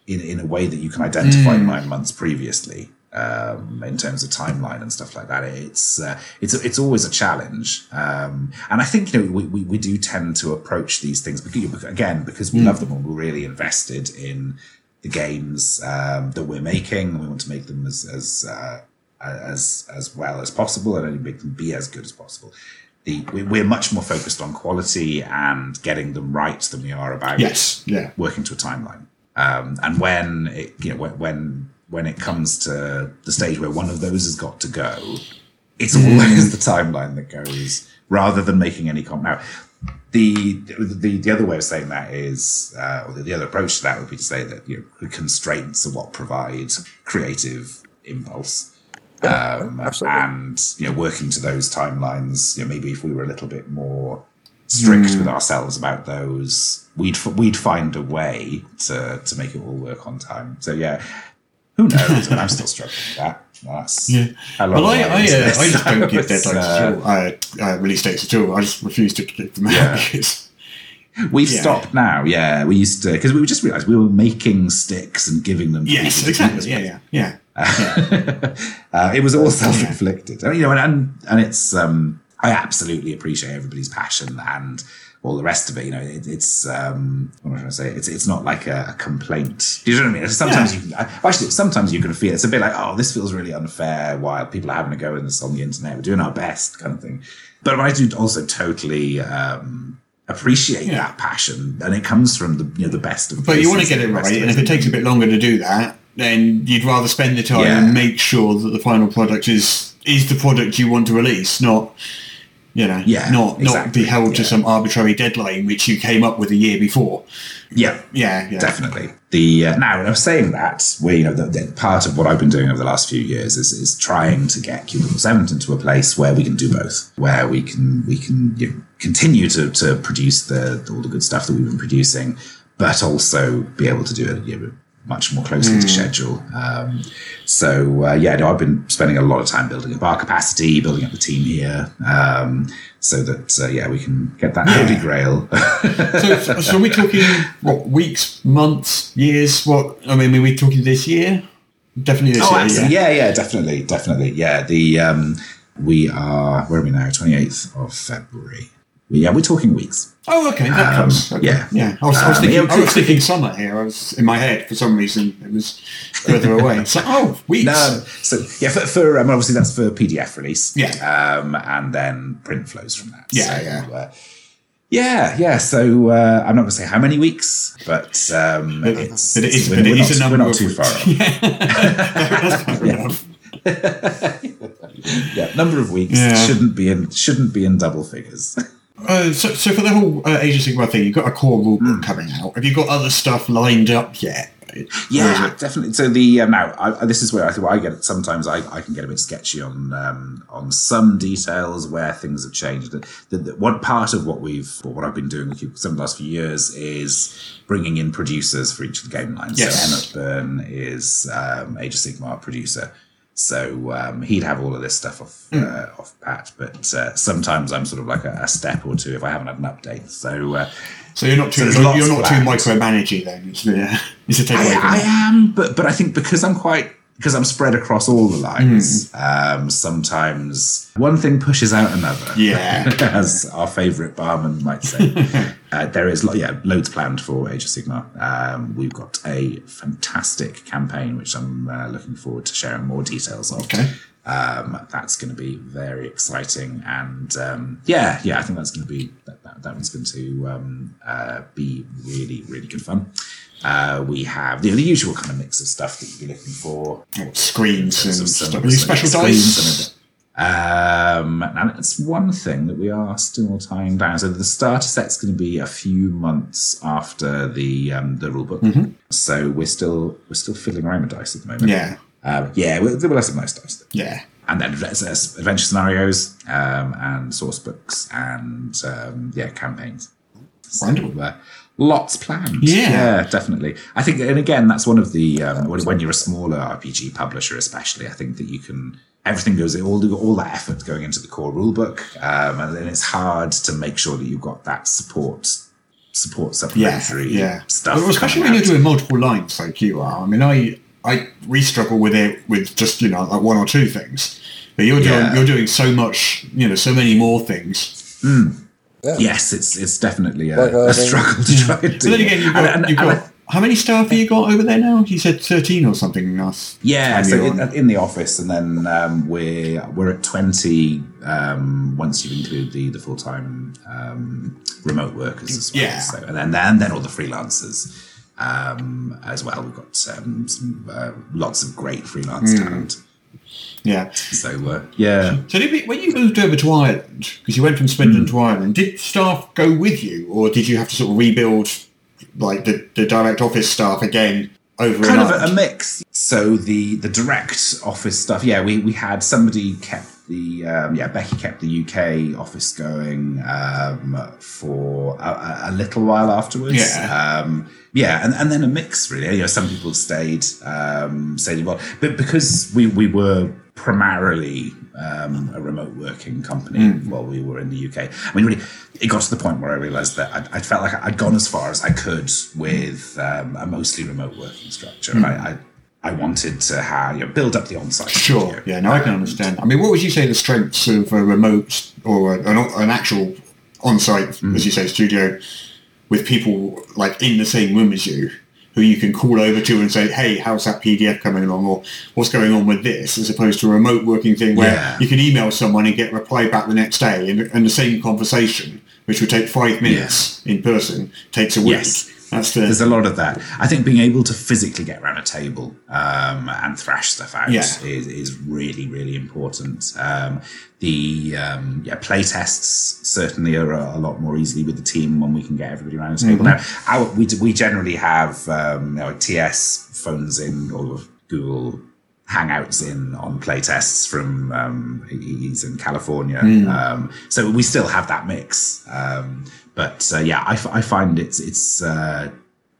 in in a way that you can identify nine months previously. Um, in terms of timeline and stuff like that, it's uh, it's it's always a challenge, um, and I think you know we, we, we do tend to approach these things because again because we love them and we're really invested in the games um, that we're making, and we want to make them as as uh, as as well as possible, and only make them be as good as possible. The, we- we're much more focused on quality and getting them right than we are about Yes, yeah. working to a timeline. Um, and when it, you know, when, when it comes to the stage where one of those has got to go, it's always the timeline that goes rather than making any comp. Now, the, the the other way of saying that is, uh, or the, the other approach to that would be to say that you know, the constraints are what provide creative impulse. Um, absolutely. and you know, working to those timelines, you know, maybe if we were a little bit more strict with ourselves about those, we'd f- we'd find a way to to make it all work on time. So yeah, who knows? But I'm still struggling with that. That's Yeah. Well, I, I, uh. I just don't give deadlines uh, at all. Uh, uh, release dates at all. I just refuse to give them Yeah. out We've Yeah. stopped now. Yeah, we used to because we just realised we were making sticks and giving them. yes, people to keep exactly. us Yeah, yeah, yeah. uh, it was all self-inflicted. I mean, you know, and, and and it's um, I absolutely appreciate everybody's passion and all the rest of it. You know, it, it's um, what am I trying to say? It's it's not like a, a complaint. Do you know what I mean? Sometimes Yeah. you can, actually sometimes you can feel it's a bit like oh this feels really unfair while people are having a go in this on the internet. We're doing our best, kind of thing. But I do also totally. Um, appreciate Yeah. that passion and it comes from the you know the best of But you want to get it right, and if it takes a bit longer to do that, then you'd rather spend the time Yeah. and make sure that the final product is is the product you want to release, not you know, Yeah, not not be held to some arbitrary deadline which you came up with a year before. yeah Yeah, yeah. definitely. The uh, now, and I'm saying that, we you know the, the part of what I've been doing over the last few years is is trying to get Cubicle Seven into a place where we can do both, where we can we can you know, continue to to produce the all the good stuff that we've been producing, but also be able to do it you know, much more closely to schedule. Um, so uh, yeah, no, I've been spending a lot of time building up our capacity, building up the team here, um, so that uh, yeah we can get that holy grail. So, so are we talking what weeks, months, years? What I mean, are we talking this year? Definitely this Oh, year. absolutely. Yeah. Yeah, yeah, definitely, definitely. Yeah, the um, we are where are we now? Twenty eighth of February. Yeah, we're talking weeks. Oh, okay, that Um, comes. Okay. yeah. yeah. I was, I was Um, thinking, yeah, I was thinking summer here. I was in my head for some reason. It was further away. Like, oh, weeks. No, so yeah, for, for um, obviously that's for PDF release. Yeah. um, and then print flows from that. Yeah, so, yeah. Uh, yeah, yeah. So uh, I'm not going to say how many weeks, but um, But- it's, but it is- we're, but it we're is not, we're not too far off. That's fair yeah, number of weeks Yeah. shouldn't be in shouldn't be in double figures. Uh, so, so for the whole uh, Age of Sigmar thing, you've got a core rulebook coming out. Have you got other stuff lined up yet? Yeah, definitely. So the um, now I, this is where I think I get it. Sometimes I, I can get a bit sketchy on um, on some details where things have changed. The, the, the, one part of what we've or what I've been doing with you some of the last few years is bringing in producers for each of the game lines. Yes. So Emmett Byrne is um, Age of Sigmar producer. So um, he'd have all of this stuff off Hmm. uh, off pat, but uh, sometimes I'm sort of like a, a step or two if I haven't had an update. So uh, So you're not too So you're, you're not too micromanaging then. It's, yeah, it's a takeaway. I, I am, but but I think because I'm quite because I'm spread across all the lines. Um, sometimes one thing pushes out another. Yeah. as our favourite barman might say. uh, there is lo- yeah loads planned for Age of Sigmar. Um, we've got a fantastic campaign which I'm uh, looking forward to sharing more details of. Okay. Um, that's going to be very exciting, and um, yeah, yeah, I think that's going to be that, that, that one's going to um, uh, be really, really good fun. Uh, we have the, the usual kind of mix of stuff that you'd be looking for. Screens and Some- Are special screens dice? and Um, now that's one thing that we are still tying down. So the starter set's going to be a few months after the um, the rule book. Mm-hmm. So we're still we're still fiddling around with dice at the moment. Yeah. um, yeah, we'll, we'll have some nice dice Yeah. and then adventure scenarios um, and source books and um, yeah campaigns So, Wonderful. uh, lots planned Yeah. definitely i think and again that's one of the um, when, when you're a smaller rpg publisher especially i think that you can everything goes all the, all that effort going into the core rulebook um, and then it's hard to make sure that you've got that support support Yeah. supplementary Yeah. stuff Well, especially coming when you're doing multiple lines like you are. I mean, I I we struggle with it with just you know like one or two things, but you're doing Yeah. you're doing so much you know so many more things. Yes it's it's definitely a, Like, uh, I a mean- struggle to try and do But then again, you've got, And- and- you've and I- got how many staff have you got over there now? You said thirteen or something last Yeah, time so in, in the office, and then um, we're we're at twenty um, once you include the the full time um, remote workers as well. Yeah. So, and then then then all the freelancers um, as well. We've got um, some, uh, lots of great freelance Hmm. talent. Yeah. So uh, yeah, So did you, when you moved over to Ireland, because you went from Swindon to Ireland, did staff go with you, or did you have to sort of rebuild like the, the direct office staff again over kind of a, a mix. So the the direct office stuff, yeah, we we had somebody kept the um, yeah Becky kept the UK office going um, for a, a- a little while afterwards. Yeah. um, yeah, and, and then a mix really. You know, some people stayed um, stayed involved, but because we we were primarily um, a remote working company while we were in the UK. I mean, really, it got to the point where I realised that I, I felt like I'd gone as far as I could with um, a mostly remote working structure. I, I I wanted to have you know, build up the on-site. Sure. studio. Yeah. No, I can And- understand. I mean, what would you say the strengths of a remote or an, an actual on-site, as you say, studio with people like in the same room as you, who you can call over to and say, "Hey, how's that PDF coming along?" or "What's going on with this?" As opposed to a remote working thing where Yeah. you can email someone and get reply back the next day, and, and the same conversation, which would take five minutes in person, takes a week. Yes. There's a lot of that. I think being able to physically get around a table um, and thrash stuff out Yeah. is, is really, really important. Um, the um, yeah play tests certainly are a, a lot more easily with the team when we can get everybody around a table. Now, our, we, we generally have um, you know, TS phones in or Google hangouts in on play tests from um, he's in California. Um, so we still have that mix. Um, but uh, yeah, I, f- I find it's it's uh,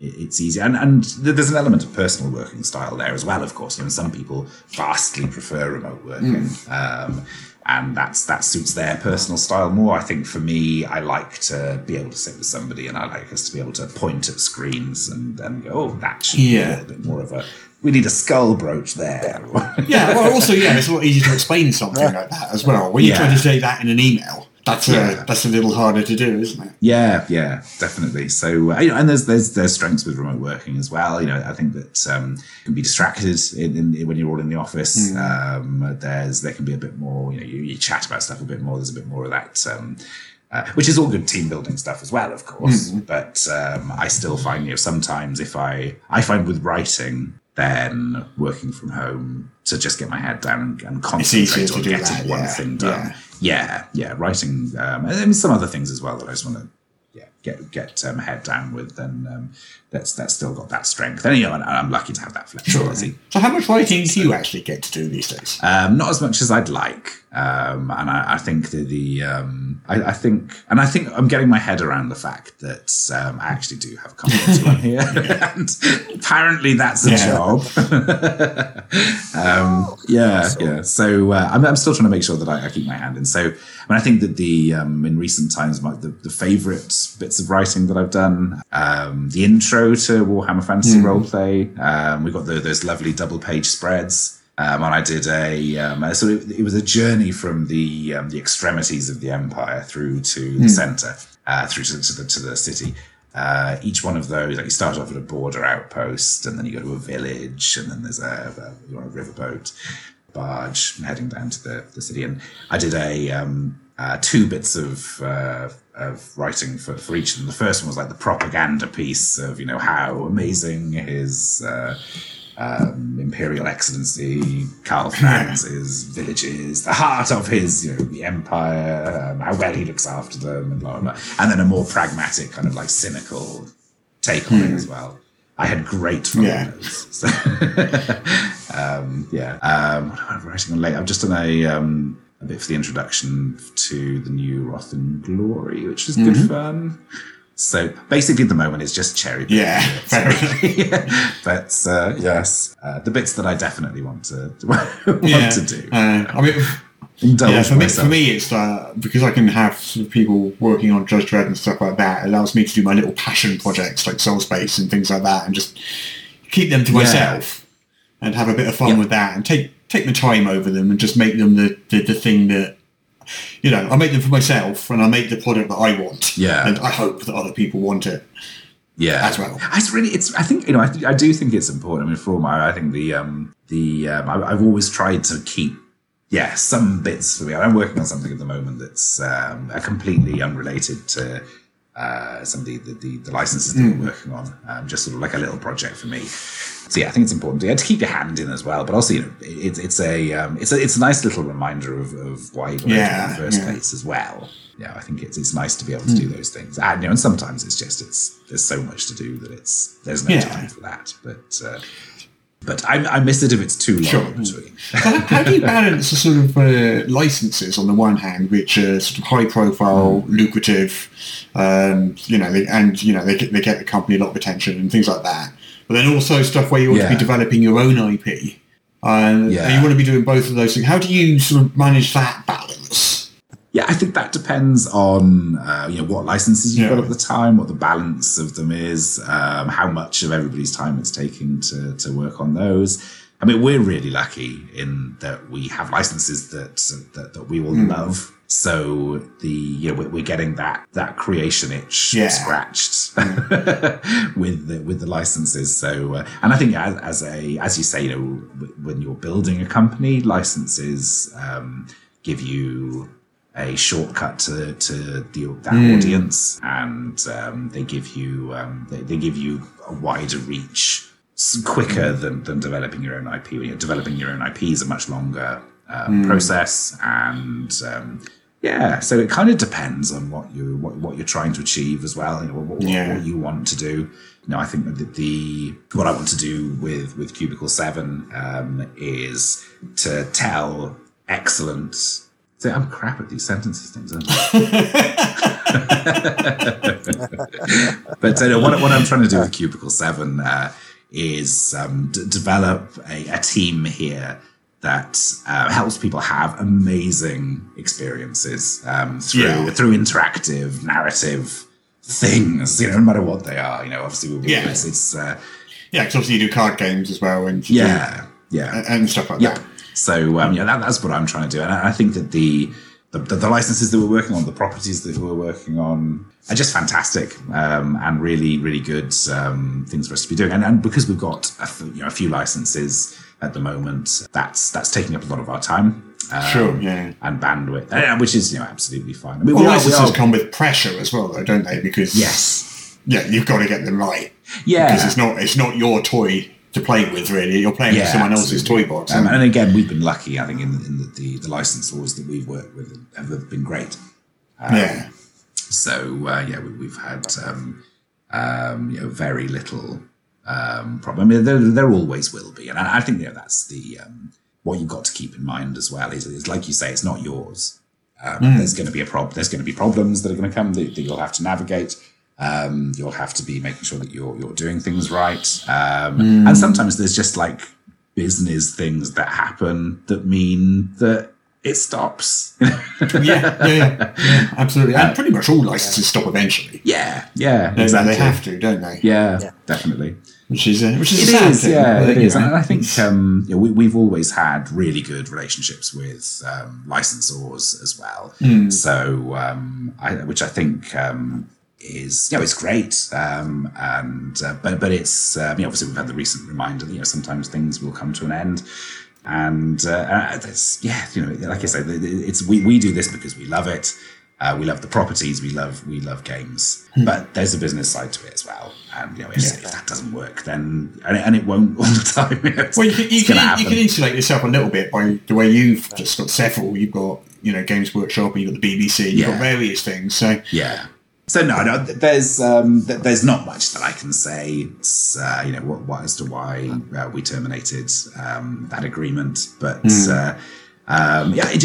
it's easy, and and there's an element of personal working style there as well. Of course, you know, some people vastly prefer remote working. Um, and that's that suits their personal style more. I think for me, I like to be able to sit with somebody, and I like us to be able to point at screens and then go, "Oh, that should be a little bit more of a. We need a skull brooch there." Yeah, well, also, yeah, it's a lot easier to explain something like that as well. When you try Yeah. to say that in an email, that's Yeah. a, that's a little harder to do, isn't it? Yeah, yeah, definitely. So, uh, you know, and there's there's there's strengths with remote working as well. You know, I think that um, you can be distracted in, in, when you're all in the office. Um, there's there can be a bit more. You know, you, you chat about stuff a bit more. There's a bit more of that. Um, uh, which is all good team building stuff as well, of course. But um, I still find, you know, sometimes if I I find with writing then working from home to just get my head down and, and concentrate on getting that, one yeah, thing done. yeah. Yeah, yeah, writing. Um, and some other things as well that I just want to yeah get get um, head down with, and um, that's that's still got that strength. And you know, I'm lucky to have that flexibility. So how much writing do you actually get to do these days? Um, not as much as I'd like, um, and I, I think that the um, I, I think, and I think I'm getting my head around the fact that um, I actually do have a couple of on here, and apparently that's a Yeah. job. um, yeah, yeah. So uh, I'm, I'm still trying to make sure that I, I keep my hand in. So, I mean, I think that the um, in recent times, my, the, the favourite bits of writing that I've done, um, the intro to Warhammer Fantasy Roleplay. Um, we got the, those lovely double page spreads. Um, and I did a um, so it, it was a journey from the um, the extremities of the empire through to the center, uh, through to, to the to the city. Uh, each one of those, like you start off at a border outpost, and then you go to a village, and then there's a, a you're on a riverboat, barge heading down to the, the city. And I did a um, uh, two bits of uh, of writing for, for each of them. The first one was like the propaganda piece of you know how amazing his uh, um, Imperial Excellency Karl village is, the heart of his, you know, the empire, um, how well he looks after them, and blah, blah, blah. And then a more pragmatic, kind of like cynical take on it as well. I had great fun Yeah. So, um, yeah. Um, what am I writing on late? I've just done a, um, a bit for the introduction to the new Wrath and Glory, which is good fun. So basically, at the moment, it's just cherry picking. Yeah, enough. but uh, yes, uh, the bits that I definitely want to want Yeah. to do. Uh, I mean, Indulge yeah, for me, for me, it's uh, because I can have sort of people working on Judge Dredd and stuff like that. It allows me to do my little passion projects like Soul Space and things like that, and just keep them to Yeah. myself and have a bit of fun Yeah. with that, and take take the time over them, and just make them the, the the thing that you know. I make them for myself, and I make the product that I want. Yeah. and I hope that other people want it. yeah as well. it's really it's i think you know i, I do think it's important i mean for my i think the um the um I, i've always tried to keep yeah some bits for me i'm working on something at the moment that's um a completely unrelated to uh some of the the, the, licenses that we're working on um just sort of like a little project for me so yeah i think it's important yeah, to keep your hand in as well but also you know it, it's it's a um it's a it's a nice little reminder of, of why you got into it in the first yeah. place as well yeah, I think it's it's nice to be able to do those things, and you know, and sometimes it's just it's there's so much to do that it's there's no Yeah. time for that. But uh, but I, I miss it if it's too long Sure. So how, how do you balance the sort of uh, licenses on the one hand, which are sort of high profile, Mm. lucrative, um, you know, they, and you know they get, they get the company a lot of attention and things like that. But then also stuff where you want to be developing your own IP, and, Yeah. and you want to be doing both of those things. How do you sort of manage that balance? Yeah, I think that depends on uh, you know what licenses you've Yeah. got at the time, what the balance of them is, um, how much of everybody's time it's taking to to work on those. I mean, we're really lucky in that we have licenses that that, that we all love. So the you know we're, we're getting that that creation itch Yeah. scratched with the with the licenses. So uh, and I think as, as a as you say, you know, w- when you're building a company, licenses um, give you a shortcut to to the, that audience, and um, they give you um, they, they give you a wider reach quicker than, than developing your own IP. When you're developing your own IP is a much longer um, process, and um, yeah, so it kind of depends on what you what, what you're trying to achieve as well. You know, what, what, Yeah. what you want to do. You know, I think that the what I want to do with with Cubicle Seven um, is to tell excellent. See, I'm crap at these sentences things, aren't I? but uh, no, what, what I'm trying to do with Cubicle Seven uh, is um, d- develop a, a team here that uh, helps people have amazing experiences um, through Yeah. through interactive narrative things. You know, no matter what they are. You know, obviously, we'll Yeah. it's, it's uh, Yeah, because obviously you do card games as well, and you do- yeah, yeah, and stuff like yeah. that. So um, yeah, that, that's what I'm trying to do, and I, I think that the, the the licenses that we're working on, the properties that we're working on, are just fantastic um, and really really good um, things for us to be doing. And, and because we've got a, f- you know, a few licenses at the moment, that's that's taking up a lot of our time. Um, Sure, yeah. and bandwidth, uh, which is you know absolutely fine. I mean, Well, we are- we licenses are- come with pressure as well, though, don't they? Because yes, yeah, you've got to get them right. yeah, because it's not it's not your toy to play with. Really, you're playing with Yeah, someone else's toy box. Um, and again, we've been lucky. I think in, in the, the the licensors that we've worked with have been great. you? yeah, So uh, yeah, we, we've had um, um, you know very little um, problem. I mean, there, there always will be, and I, I think you know that's the um, what you've got to keep in mind as well. Is, is like you say, it's not yours. Um, There's going to be a problem. There's going to be problems that are going to come that, that you'll have to navigate. Um, you'll have to be making sure that you're you're doing things right. Um, And sometimes there's just like business things that happen that mean that it stops. yeah, yeah, yeah, yeah, absolutely. And pretty much all licenses stop eventually. yeah, yeah, They- exactly. They have to, don't they? Yeah, Yeah. definitely. Which is uh, which is It a sad is, thing, yeah, but, it you is. know, And I think um, you know, we, we've always had really good relationships with um, licensors as well. So, um, I, which I think um, is, you know, it's great. Um, and uh, but but it's, um, you know, obviously we've had the recent reminder that you know sometimes things will come to an end. And uh, uh, yeah, you know, like I said, it's we, we do this because we love it. Uh, we love the properties. We love we love games, but there's a business side to it as well. And you know, if, if that doesn't work, then and it, and it won't all the time. you know, Well, you can, you, can, you can insulate yourself a little bit by the way you've just got several. You've got you know Games Workshop, and you've got the BBC, you've got various things. So Yeah. So no, no. There's um, there's not much that I can say. It's, uh, you know, what, what as to why uh, we terminated um, that agreement, but uh, um, yeah, it,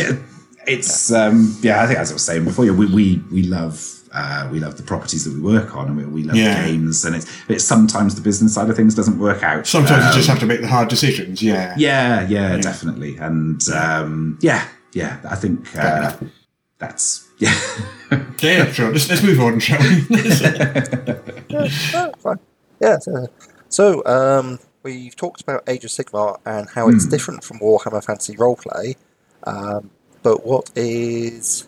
it's um, yeah. I think as I was saying before, yeah, we we we love. Uh, we love the properties that we work on, and we, we love Yeah. the games. And it's, it's sometimes the business side of things doesn't work out. sometimes Um, you just have to make the hard decisions. Yeah, yeah, yeah, definitely. And um, yeah, yeah, I think uh, that's yeah. Yeah, sure. Let's, let's move on, shall we? Oh, fine. Yeah. So, so um, we've talked about Age of Sigmar and how it's different from Warhammer Fantasy Roleplay. Um, but what is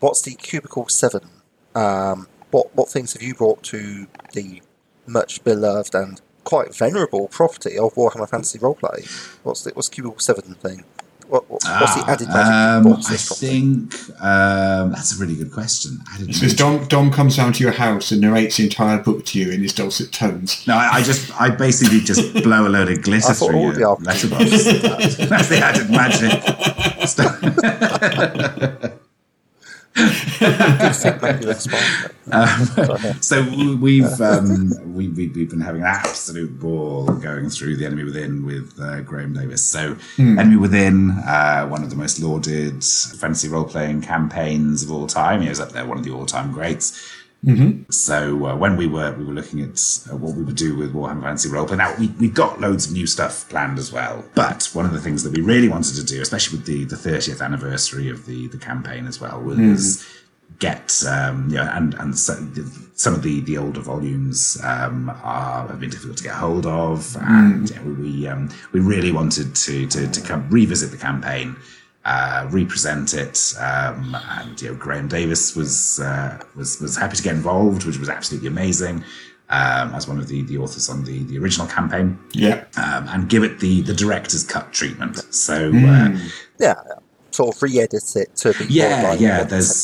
what's the Cubicle Seven? Um, what what things have you brought to the much beloved and quite venerable property of Warhammer Fantasy Roleplay? What's the what's the Cubicle Seven thing? What, what, what's the added magic Um, you I think um, that's a really good question. I didn't Because Dom, Dom comes down to your house and narrates the entire book to you in his dulcet tones. no, I, I just, I basically just blow a load of glitter I through all your the letterbox. That's the added magic. Stuff. I think maybe that's fine. So we- we've um, we, we, we've been having an absolute ball going through the Enemy Within with uh, Graeme Davis. So Enemy Within, uh, one of the most lauded fantasy role playing campaigns of all time. He was up there, one of the all time greats. So uh, when we were we were looking at uh, what we would do with Warhammer Fantasy Roleplay, now we we got loads of new stuff planned as well. But one of the things that we really wanted to do, especially with the the 30th anniversary of the the campaign as well, was get um, you know, and and so, some of the the older volumes um, are have been difficult to get hold of, and you know, we we, um, we really wanted to to to come revisit the campaign. Uh, represent it, um, and you know Graeme Davis was uh, was was happy to get involved, which was absolutely amazing. Um, as one of the, the authors on the, the original campaign, Yeah. um, and give it the the director's cut treatment. So uh, yeah, sort of re-edit it to be Yeah, more yeah, modern there's,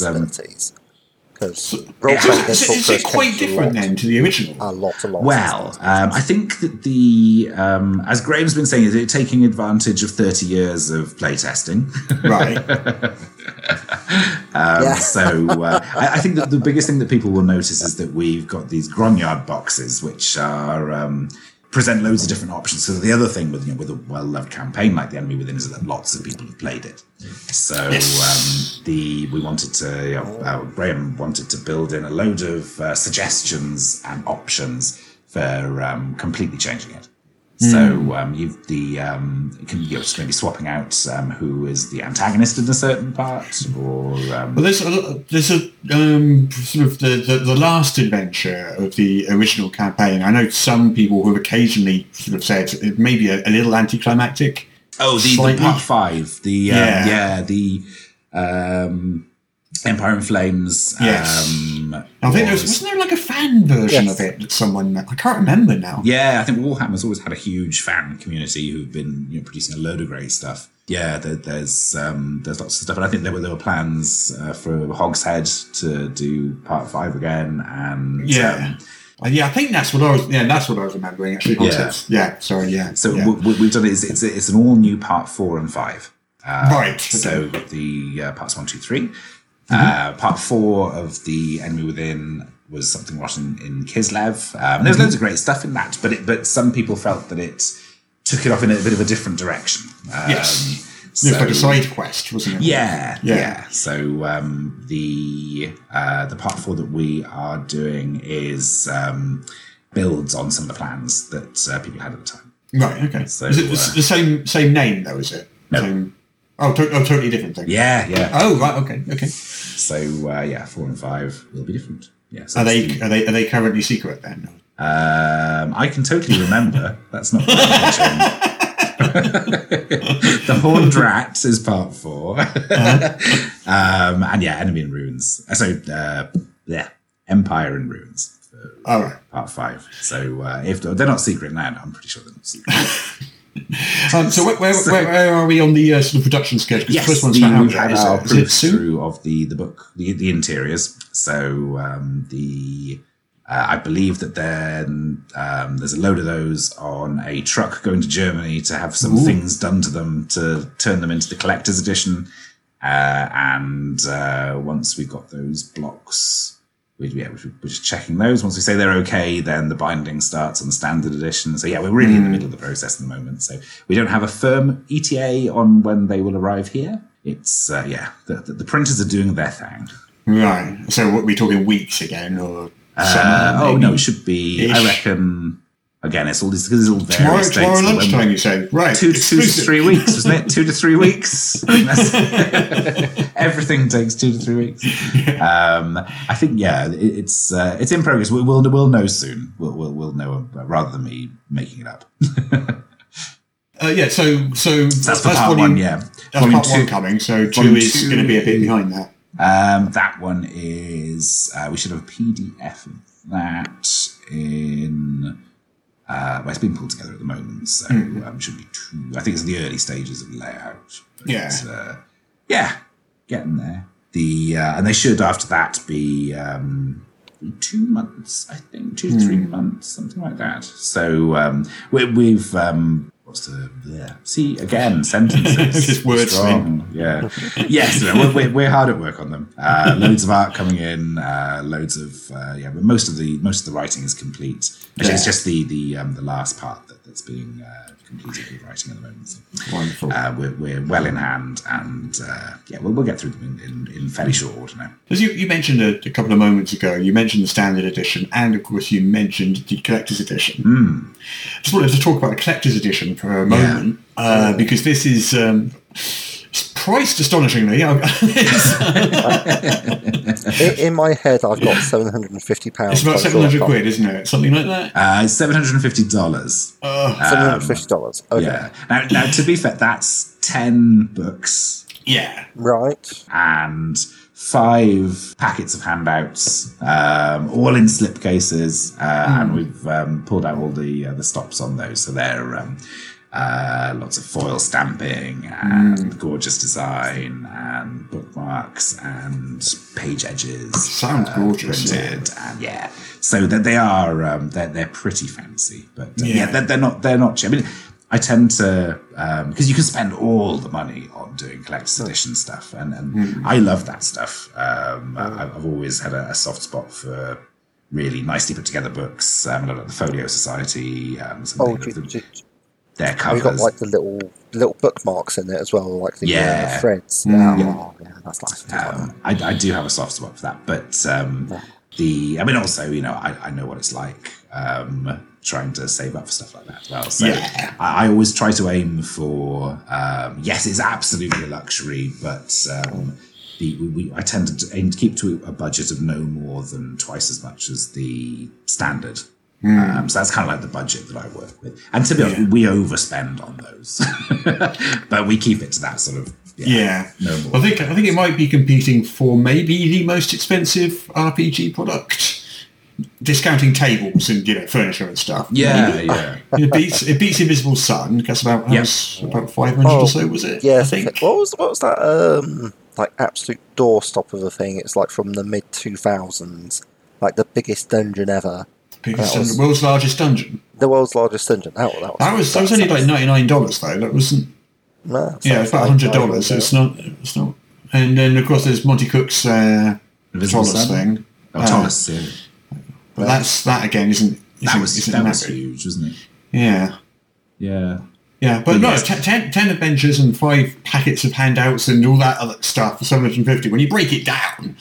sensibilities. Because So, role so, playing so is it quite different lot, then to the original? A lot, a lot. Well, um, I think that the um, as Graeme's been saying, is it taking advantage of thirty years of playtesting. right. Um, Yeah. So uh, I, I think that the biggest thing that people will notice is that we've got these grognard boxes, which are um, present loads of different options. So the other thing with you know, with a well-loved campaign like the Enemy Within is that lots of people have played it. So um, the we wanted to you know, uh, Graeme wanted to build in a load of uh, suggestions and options for um, completely changing it. So um, you've the um, you're just maybe swapping out um, who is the antagonist in a certain part, or um, Well, there's a, there's a um, sort of the, the, the last adventure of the original campaign. I know some people who have occasionally sort of said it may be a, a little anticlimactic. Oh, the, the part five, the um, Yeah. yeah. the um, Empire in Flames. Yes. Um, I think there was, was- wasn't there like a fan version Yes. of it that someone I can't remember now. yeah, I think Warhammer's always had a huge fan community who've been you know, producing a load of great stuff. Yeah, there, there's um, there's lots of stuff, and I think there were there were plans uh, for Hogshead to do part five again, and Yeah. um, yeah, I think that's what I was. Yeah, that's what I was remembering. Actually, Yeah. Yeah. Sorry. Yeah. So yeah. what, what we've done is it's, it's an all new part four and five. Uh, Right, So okay. the uh, parts one, two, three. Uh, part four of the Enemy Within was something rotten in Kislev. Um, there's loads of great stuff in that, but it, but some people felt that it took it off in a bit of a different direction. Um, Yes. it was like a side quest, wasn't it? yeah, yeah. Yeah. So um, the uh, the part four that we are doing is um, builds on some of the plans that uh, people had at the time. Right. Okay. So, is it the, uh, the same same name though? Is it? No. Same, oh, to- oh, totally different thing. Yeah, yeah. Oh, right. Okay. Okay. So uh, yeah, four and five will be different. Yeah. So Are they the- are they are they currently secret then? Um, I can totally remember. That's not. the Horned Rat is part 4 um, and yeah, Enemy in Ruins. Uh, So uh, yeah, Empire in Ruins. All right. Part five. So uh, if they're not secret now, I'm pretty sure they're not secret. Um, so where, where, where, where are we on the uh, sort of production schedule? 'Cause yes, the first one's we not out we yet, had our it? Is soon? through of the the book, the the interiors. So um, the uh, I believe that then um, there's a load of those on a truck going to Germany to have some things done to them to turn them into the collector's edition. Uh, and uh, once we've got those blocks, we, yeah, we're we're just checking those. Once we say they're okay, then the binding starts on the standard edition. So yeah, we're really in the middle of the process at the moment. So we don't have a firm ETA on when they will arrive here. It's uh, yeah, the, the, printers are doing their thing. Right. So what, we talking weeks again or Uh, oh no, it should be. I reckon. Again, it's all these Tomorrow, various tomorrow dates. when- lunchtime, you say. Right. two, two to three weeks, wasn't it? Two to three weeks. Everything takes two to three weeks. Um, I think, yeah, it, it's uh, it's in progress. We, we'll we'll know soon. We'll we'll, we'll know uh, rather than me making it up. Uh, yeah, so so That's for part volume- one. Yeah, That's Volume part two- one coming, so two is going to be a bit behind that. Um, that one is uh, we should have a PDF of that in. Uh, it's being pulled together at the moment, so um, should be two. I think it's in the early stages of layout. But, Yeah. uh, yeah, getting there. The uh, and they should after that be um, two months, I think, two to three months, something like that. So um, we, we've um, what's the yeah? See again sentences. Words Strong. Yeah. yes, no, we're, we're, we're hard at work on them. Uh, loads of art coming in. Uh, loads of uh, yeah, but most of the most of the writing is complete. Actually, It's just the the um, the last part that, that's being uh, completed with writing at the moment. So, Wonderful. uh, we're, we're well in hand, and uh, yeah, we'll, we'll get through them in, in, in fairly short order now. As you, you mentioned a, a couple of moments ago, you mentioned the standard edition, and of course you mentioned the collector's edition. Hmm. Just wanted to talk about the collector's edition for a moment, uh, because this is um, priced astonishingly. In, in my head, I've got seven hundred and fifty pounds. It's about seven hundred quid, isn't it? Something like that. Uh, seven hundred and fifty dollars. Uh, Seven hundred and fifty dollars. Okay, Yeah. Now, now, to be fair, that's ten books yeah. right. and five packets of handouts, um, all in slipcases, uh, and we've um, pulled out all the uh, the stops on those, so they're um, uh, lots of foil stamping and gorgeous design and bookmarks and page edges. Sounds gorgeous, yeah. and yeah, so that they are um, they're they're pretty fancy, but uh, yeah, Yeah. they're, they're not they're not cheap. I mean, I tend to because you can spend all the money on doing collector's edition stuff, and, and Hmm. I love that stuff. Um, I, I've always had a, a soft spot for really nicely put together books. Um, I love the Folio Society. Um, Oh, of do, do, their have you got like the little little bookmarks in it as well, like the Yeah. uh, threads? Mm. Oh, yeah, that's nice. Um, I, I do have a soft spot for that, but um, the I mean, also, you know, I, I know what it's like um, trying to save up for stuff like that as well. So Yeah. I, I always try to aim for um, yes, it's absolutely a luxury, but um, the we, we, I tend to aim to keep to a budget of no more than twice as much as the standard. Um, so that's kind of like the budget that I work with, and to be honest, we overspend on those, but we keep it to that sort of Yeah. no more. I think I think it might be competing for maybe the most expensive RPG product, discounting tables and you know furniture and stuff. yeah, yeah. It beats it beats Invisible Sun. That's about Yeah. that's about five hundred Oh, or so, was it? Yeah, I think. What was what was that? Um, like absolute doorstop of a thing. It's like from the mid two thousands, like the biggest dungeon ever. Biggest That was- dungeon, world's largest dungeon. The world's largest dungeon. That, that was That was that was only like ninety nine dollars though. That wasn't. no, it's Yeah, it's about like- hundred like- dollars. It's not. It's not. And then of course there's Monte Cook's uh, Invisible Thomas Sun? thing. Oh, Uh, Thomas. Yeah. But that's that again isn't. isn't That was isn't that was huge, wasn't it? Yeah. Yeah. Yeah, but no, Yes. ten, ten, 10 adventures and five packets of handouts and all that other stuff for 750. When you break it down,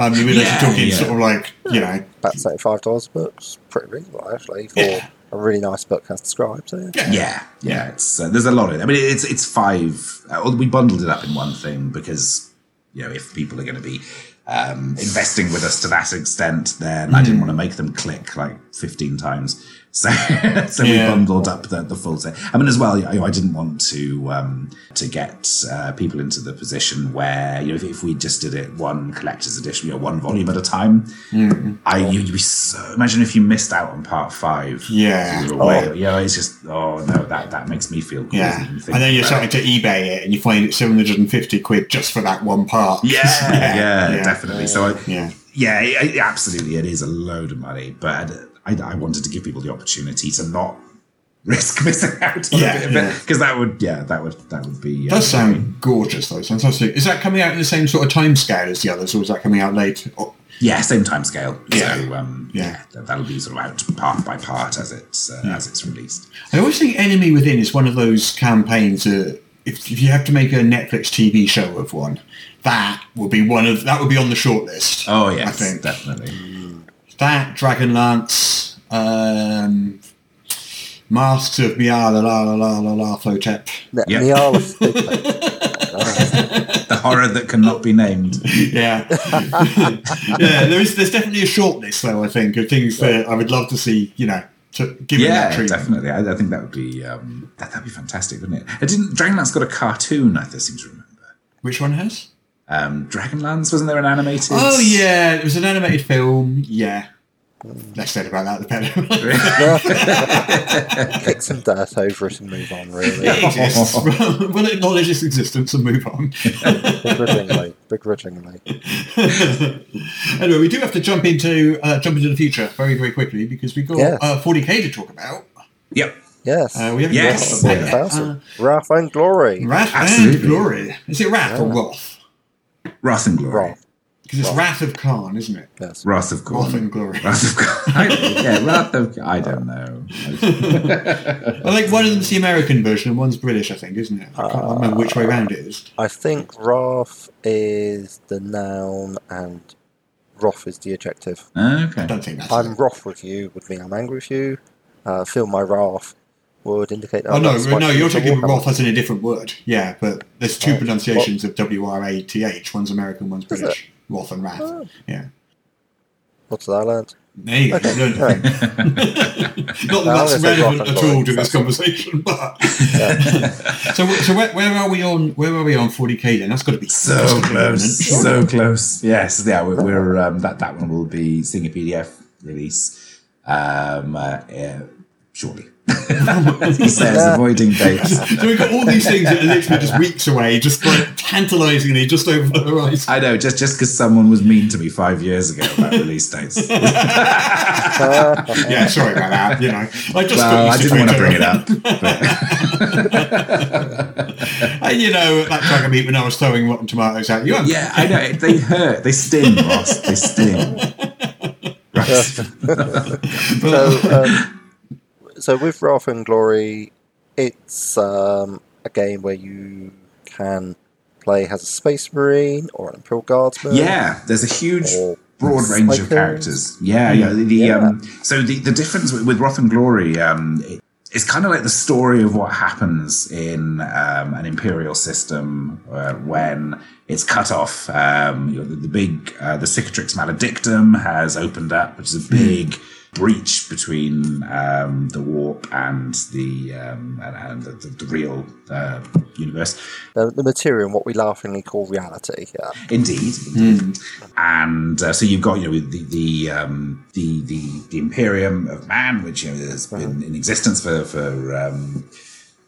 um, you realise Yeah, you're talking yeah. sort of like, you know, about seventy-five dollars a book. It's pretty reasonable actually for Yeah. a really nice book as described. So yeah. Yeah, yeah. It's uh, there's a lot of it. I mean, it's it's five. Uh, we bundled it up in one thing because you know if people are going to be um, investing with us to that extent, then I didn't Mm. want to make them click like 15 times. So, so we bundled up the, the full set. I mean, as well, you know, I didn't want to um, to get uh, people into the position where you know if, if we just did it one collector's edition, you know, one volume at a time. Mm. I you'd be so imagine if you missed out on part five. Yeah. you away. Yeah, it's just oh no, that that makes me feel crazy. yeah. you And then you're starting to eBay it and you find it 750 quid just for that one part. it. Yeah, yeah, Yeah. definitely. So I, Yeah. yeah, it- absolutely, it is a load of money, but I, I wanted to give people the opportunity to not risk missing out on Yeah, a bit yeah. because that would, yeah, that would that would be. uh, does sound gorgeous though, fantastic. Is that coming out in the same sort of time scale as the others or is that coming out late? Oh, yeah, same time scale. Yeah. So um, Yeah. yeah, that, that'll be sort of out part by part as it's uh, as it's released. I always think Enemy Within is one of those campaigns that if, if you have to make a Netflix TV show of one, that would be one of that would be on the short list. Oh yes, I think definitely. That Dragonlance, um, Masks of Miala La La La La La Flotep. Ne- Yep. Niala's big thing. The horror that cannot be named. Yeah, yeah. There is there's definitely a short list though. I think of things that I would love to see. You know, to given that Yeah, treatment. definitely. I, I think that would be um, that that'd be fantastic, wouldn't it? I didn't Dragonlance got a cartoon? I seem to remember. Which one has? Um, Dragonlance wasn't there an animated? Oh yeah, it was an animated film. Yeah. Less said about that, the better. Kick some dirt over it and move on. Really, it exists. we'll acknowledge its existence and move on. begrudgingly, begrudgingly. anyway, we do have to jump into uh, jump into the future very, very quickly because we've got Yes. uh, 40k to talk about. Yep. Yes, Uh, we haven't Yes. got What that yet. about Uh. Wrath and Glory. Wrath and Glory. Is it Wrath or Wrath? Wrath and Glory. Wrath. Because it's Wrath of Khan, isn't it? Yes. Wrath of God. Wrath and Glory. Wrath of God. yeah, Wrath of I don't know. I think one of them's the American version and one's British, I think, isn't it? I can't remember which way round it is. I think Wrath is the noun and Wrath is the adjective. Okay. I don't think that's I'm it. wrath with you would mean I'm angry with you. Uh, feel my wrath would indicate. Oh no, no, my you're future talking Warhammer. Wrath as in a different word. Yeah, but there's two Oh, pronunciations of W R A T H. One's American, one's Is British. Roth and Wrath. Oh. Yeah. What's that, learned? There you. Okay, You don't- alright. Not that No, that's relevant at all to this that's- conversation, but so so where, where are we on? Where are we on 40k then? That's got to be So gotta be close, imminent. so close. Yes, yeah, we're, we're um, that that one will be seeing a PDF release um, uh, uh, shortly. he says, avoiding dates. So we've got all these things that are literally just weeks away, just like tantalisingly just over the horizon. I know, just just because someone was mean to me five years ago about release dates. Yeah, sorry about that. You know, I just well, I didn't want to bring it up. And you know, that Dragonmeet when I was throwing rotten tomatoes at you. Yeah, I know. They hurt. They sting, Ross. They sting. Right. so, um, so with Wrath and Glory, it's um, a game where you can play as a Space Marine or an Imperial Guardsman. Yeah, there's a huge broad range of characters. Yeah, yeah. The, Yeah. Um, so the, the difference with, with Wrath and Glory, um, it, it's kind of like the story of what happens in um, an imperial system uh, when it's cut off. Um, you know, the, the big, uh, the Cicatrix Maledictum has opened up, which is a big breach between um, the warp and the um, and, and the, the, the real uh, universe. The, the material, what we laughingly call reality. Yeah. Indeed, indeed. and uh, so you've got you know the the um, the, the the Imperium of Man, which you know has been in existence for for um,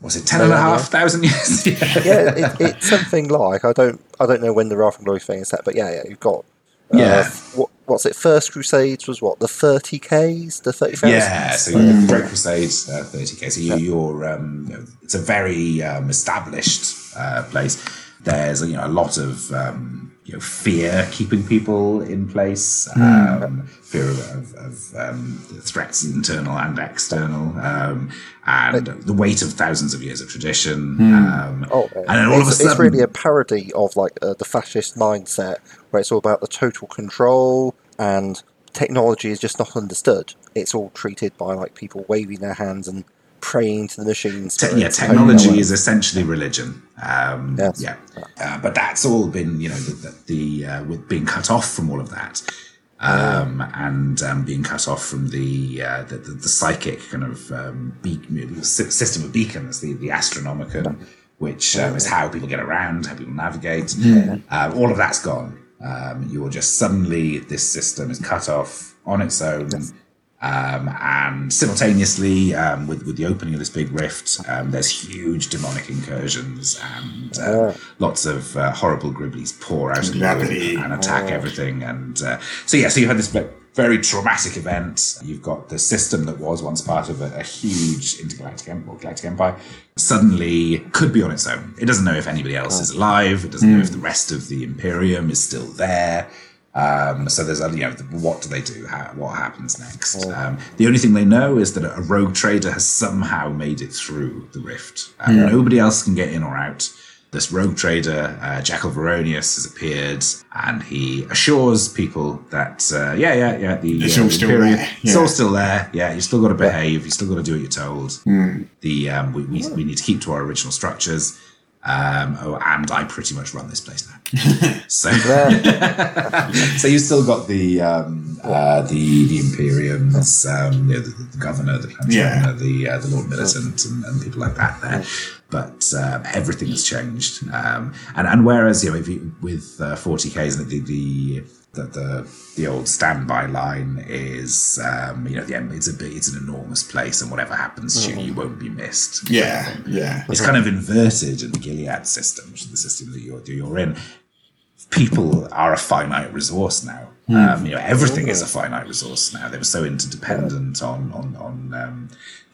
was it ten and a half thousand years? yeah. Yeah, it, it's something like I don't I don't know when the Wrath and Glory thing is set, but yeah, yeah, you've got uh, Yeah. what what's it? First Crusades was what the thirty k's, the thirty thousand. Yeah, so mm. Great Crusades, uh, 30k. So you, you're, um, it's a very um, established uh, place. There's you know a lot of um, you know fear keeping people in place, um, fear of, of, of um, threats internal and external, um, and the weight of thousands of years of tradition. Um, Oh, and then all of a sudden, it's really a parody of like uh, the fascist mindset, where it's all about the total control and technology is just not understood. It's all treated by like people waving their hands and praying to the machines. Te- yeah, technology is essentially religion. Um, Yes. Yeah, uh, but that's all been, you know, the, the, the uh, with being cut off from all of that, um, and um, being cut off from the uh, the, the, the psychic kind of um, be- sy- system of beacons, the the Astronomicon, which um, is how people get around, how people navigate. Uh, all of that's gone. Um, you're just suddenly this system is cut off on its own. Um, and simultaneously, um, with, with the opening of this big rift, um, there's huge demonic incursions and uh, lots of uh, horrible gribblies pour out of the room and attack everything. And uh, so, yeah, so you had this very traumatic event. You've got the system that was once part of a, a huge intergalactic em- or galactic empire suddenly could be on its own. It doesn't know if anybody else is alive. It doesn't know if the rest of the Imperium is still there. Um, so there's you know, what do they do? How, what happens next? Um, the only thing they know is that a rogue trader has somehow made it through the rift. Um, Nobody else can get in or out. This rogue trader, uh, Jakel Varonius, has appeared, and he assures people that, uh, yeah, yeah, yeah, the It's uh, all the still Imperium- there, It's yeah. all still there. Yeah, you still got to behave. You still got to do what you're told. The um, we, we, we need to keep to our original structures. Um, oh, and I pretty much run this place now. so, so you still got the um, uh, the the Imperiums, um, you know, the, the governor, the Yeah. governor, the uh, the Lord Militant, and, and people like that there. But um, everything has changed, um, and and whereas you know if you, with uh, 40k's the the the, the the old standby line is um, you know the it's a it's an enormous place, and whatever happens to you, you won't be missed. Yeah, yeah. It's kind of inverted in the Gilead system, which is the system that you're, that you're in. People are a finite resource now. Um, you know, everything is a finite resource now. They were so interdependent on on on um,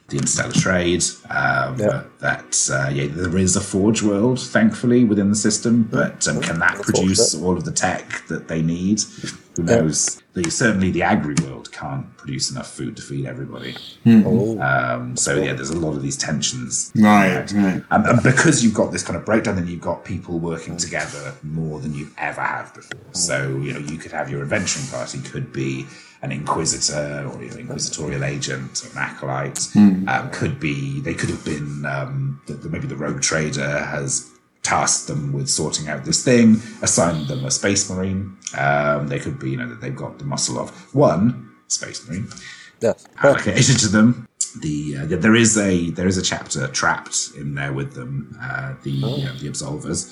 the interstellar trade um, that uh, yeah, there is a forge world, thankfully, within the system. But um, can that produce all of the tech that they need? Who knows? The, certainly, the agri world can't produce enough food to feed everybody. Um, so yeah, there's a lot of these tensions. Right, right. And, and because you've got this kind of breakdown, then you've got people working together more than you ever have before. So you know, you could have your adventuring party could be an inquisitor or you know, inquisitorial agent or an acolyte. Um, could be they could have been um, the, the, maybe the rogue trader has tasked them with sorting out this thing, assigned them a space marine. Um, they could be you know that they've got the muscle of one space marine Yes. allocated to them. The uh, there is a there is a chapter trapped in there with them, uh, the uh, the absolvers,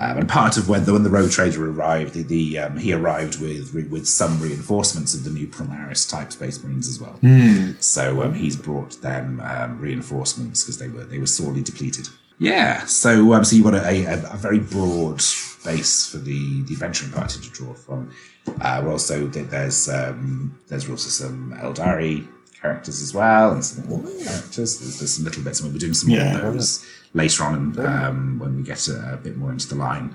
um, and part of when the when the rogue trader arrived, the, the um, he arrived with with some reinforcements of the new Primaris type space marines as well. So um, he's brought them um, reinforcements because they were they were sorely depleted. Yeah, so um, so you got a, a, a very broad base for the the adventuring party to draw from. Uh, we're also there's um, there's also some Eldari characters as well, and some more characters. There's, there's some little bits, and we'll be doing some more of those later on um, when we get a, a bit more into the line.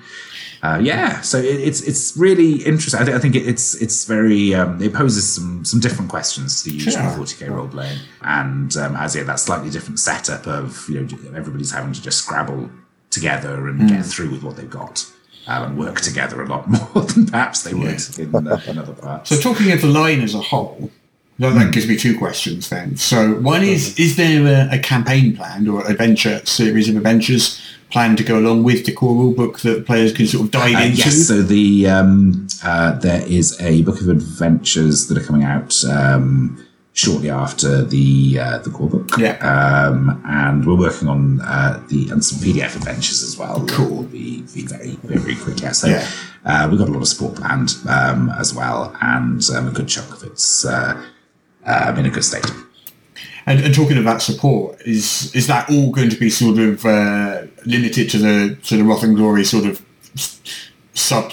Uh, yeah, so it, it's it's really interesting. I, th- I think it, it's it's very um, it poses some some different questions to the usual Sure. 40k role playing, and um, as yeah, that slightly different setup of you know everybody's having to just scrabble together and get through with what they've got. Um, and work together a lot more than perhaps they would in, uh, in other parts. So talking of the line as a whole, that, that gives me two questions then. So one is, is there a, a campaign planned or adventure series of adventures planned to go along with the core rule book that players can sort of dive Uh, into? yes, so the um, uh, there is a book of adventures that are coming out um, shortly after the uh, the core book. Yeah. um, and we're working on uh, the and some PDF adventures as well. Cool. will be, be very very quick. Yeah, so Yeah. Uh, we've got a lot of support planned um, as well, and um, a good chunk of it's uh, um, in a good state. And, and talking about support, is is that all going to be sort of uh, limited to the to the Wrath and Glory sort of s- sub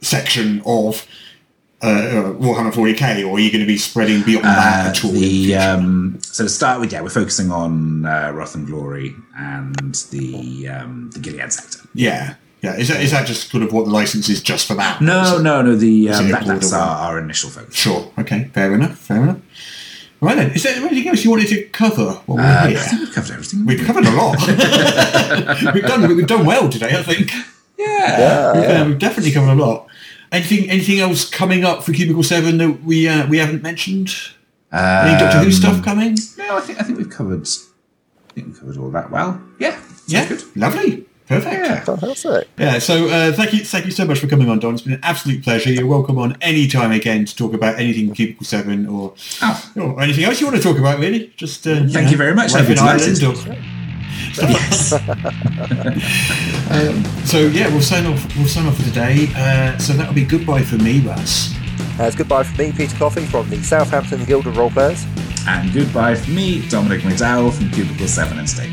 section of uh, Warhammer 40k, or are you going to be spreading beyond that at all? The um, so to start with, yeah, we're focusing on uh, Wrath and Glory and the um, the Gilead sector. yeah, yeah. Is that is that just sort of what the license is just for that? No, no, no. The um, it that, that's our, our initial focus. Sure. Okay. Fair enough. Fair enough. Right then. Is there anything else you wanted to cover while we're Uh, I think we've covered everything. We've covered a lot. we've done we've done well today, I think. yeah. We've, uh, we've definitely covered a lot. Anything anything else coming up for Cubicle Seven that we uh, we haven't mentioned? Any Doctor Who Um, stuff coming? No, I think I think we've covered. I think we've covered all that well. Yeah. Yeah. Good. Lovely. Perfect. Yeah. Fantastic. Yeah, so uh, thank you, thank you so much for coming on, Don. It's been an absolute pleasure. You're welcome on any time again to talk about anything Cubicle Seven or, Oh. or anything else you want to talk about. Really, just uh, Thank you very much. I'd be Raven Island delighted. Um, so yeah, we'll sign off. We'll sign off for today. Uh, so that'll be goodbye for me, Russ. Uh, it's goodbye for me, Peter Coffey, from the Southampton Guild of Roleplayers. And goodbye for me, Dominic McDowall from Cubicle Seven and State.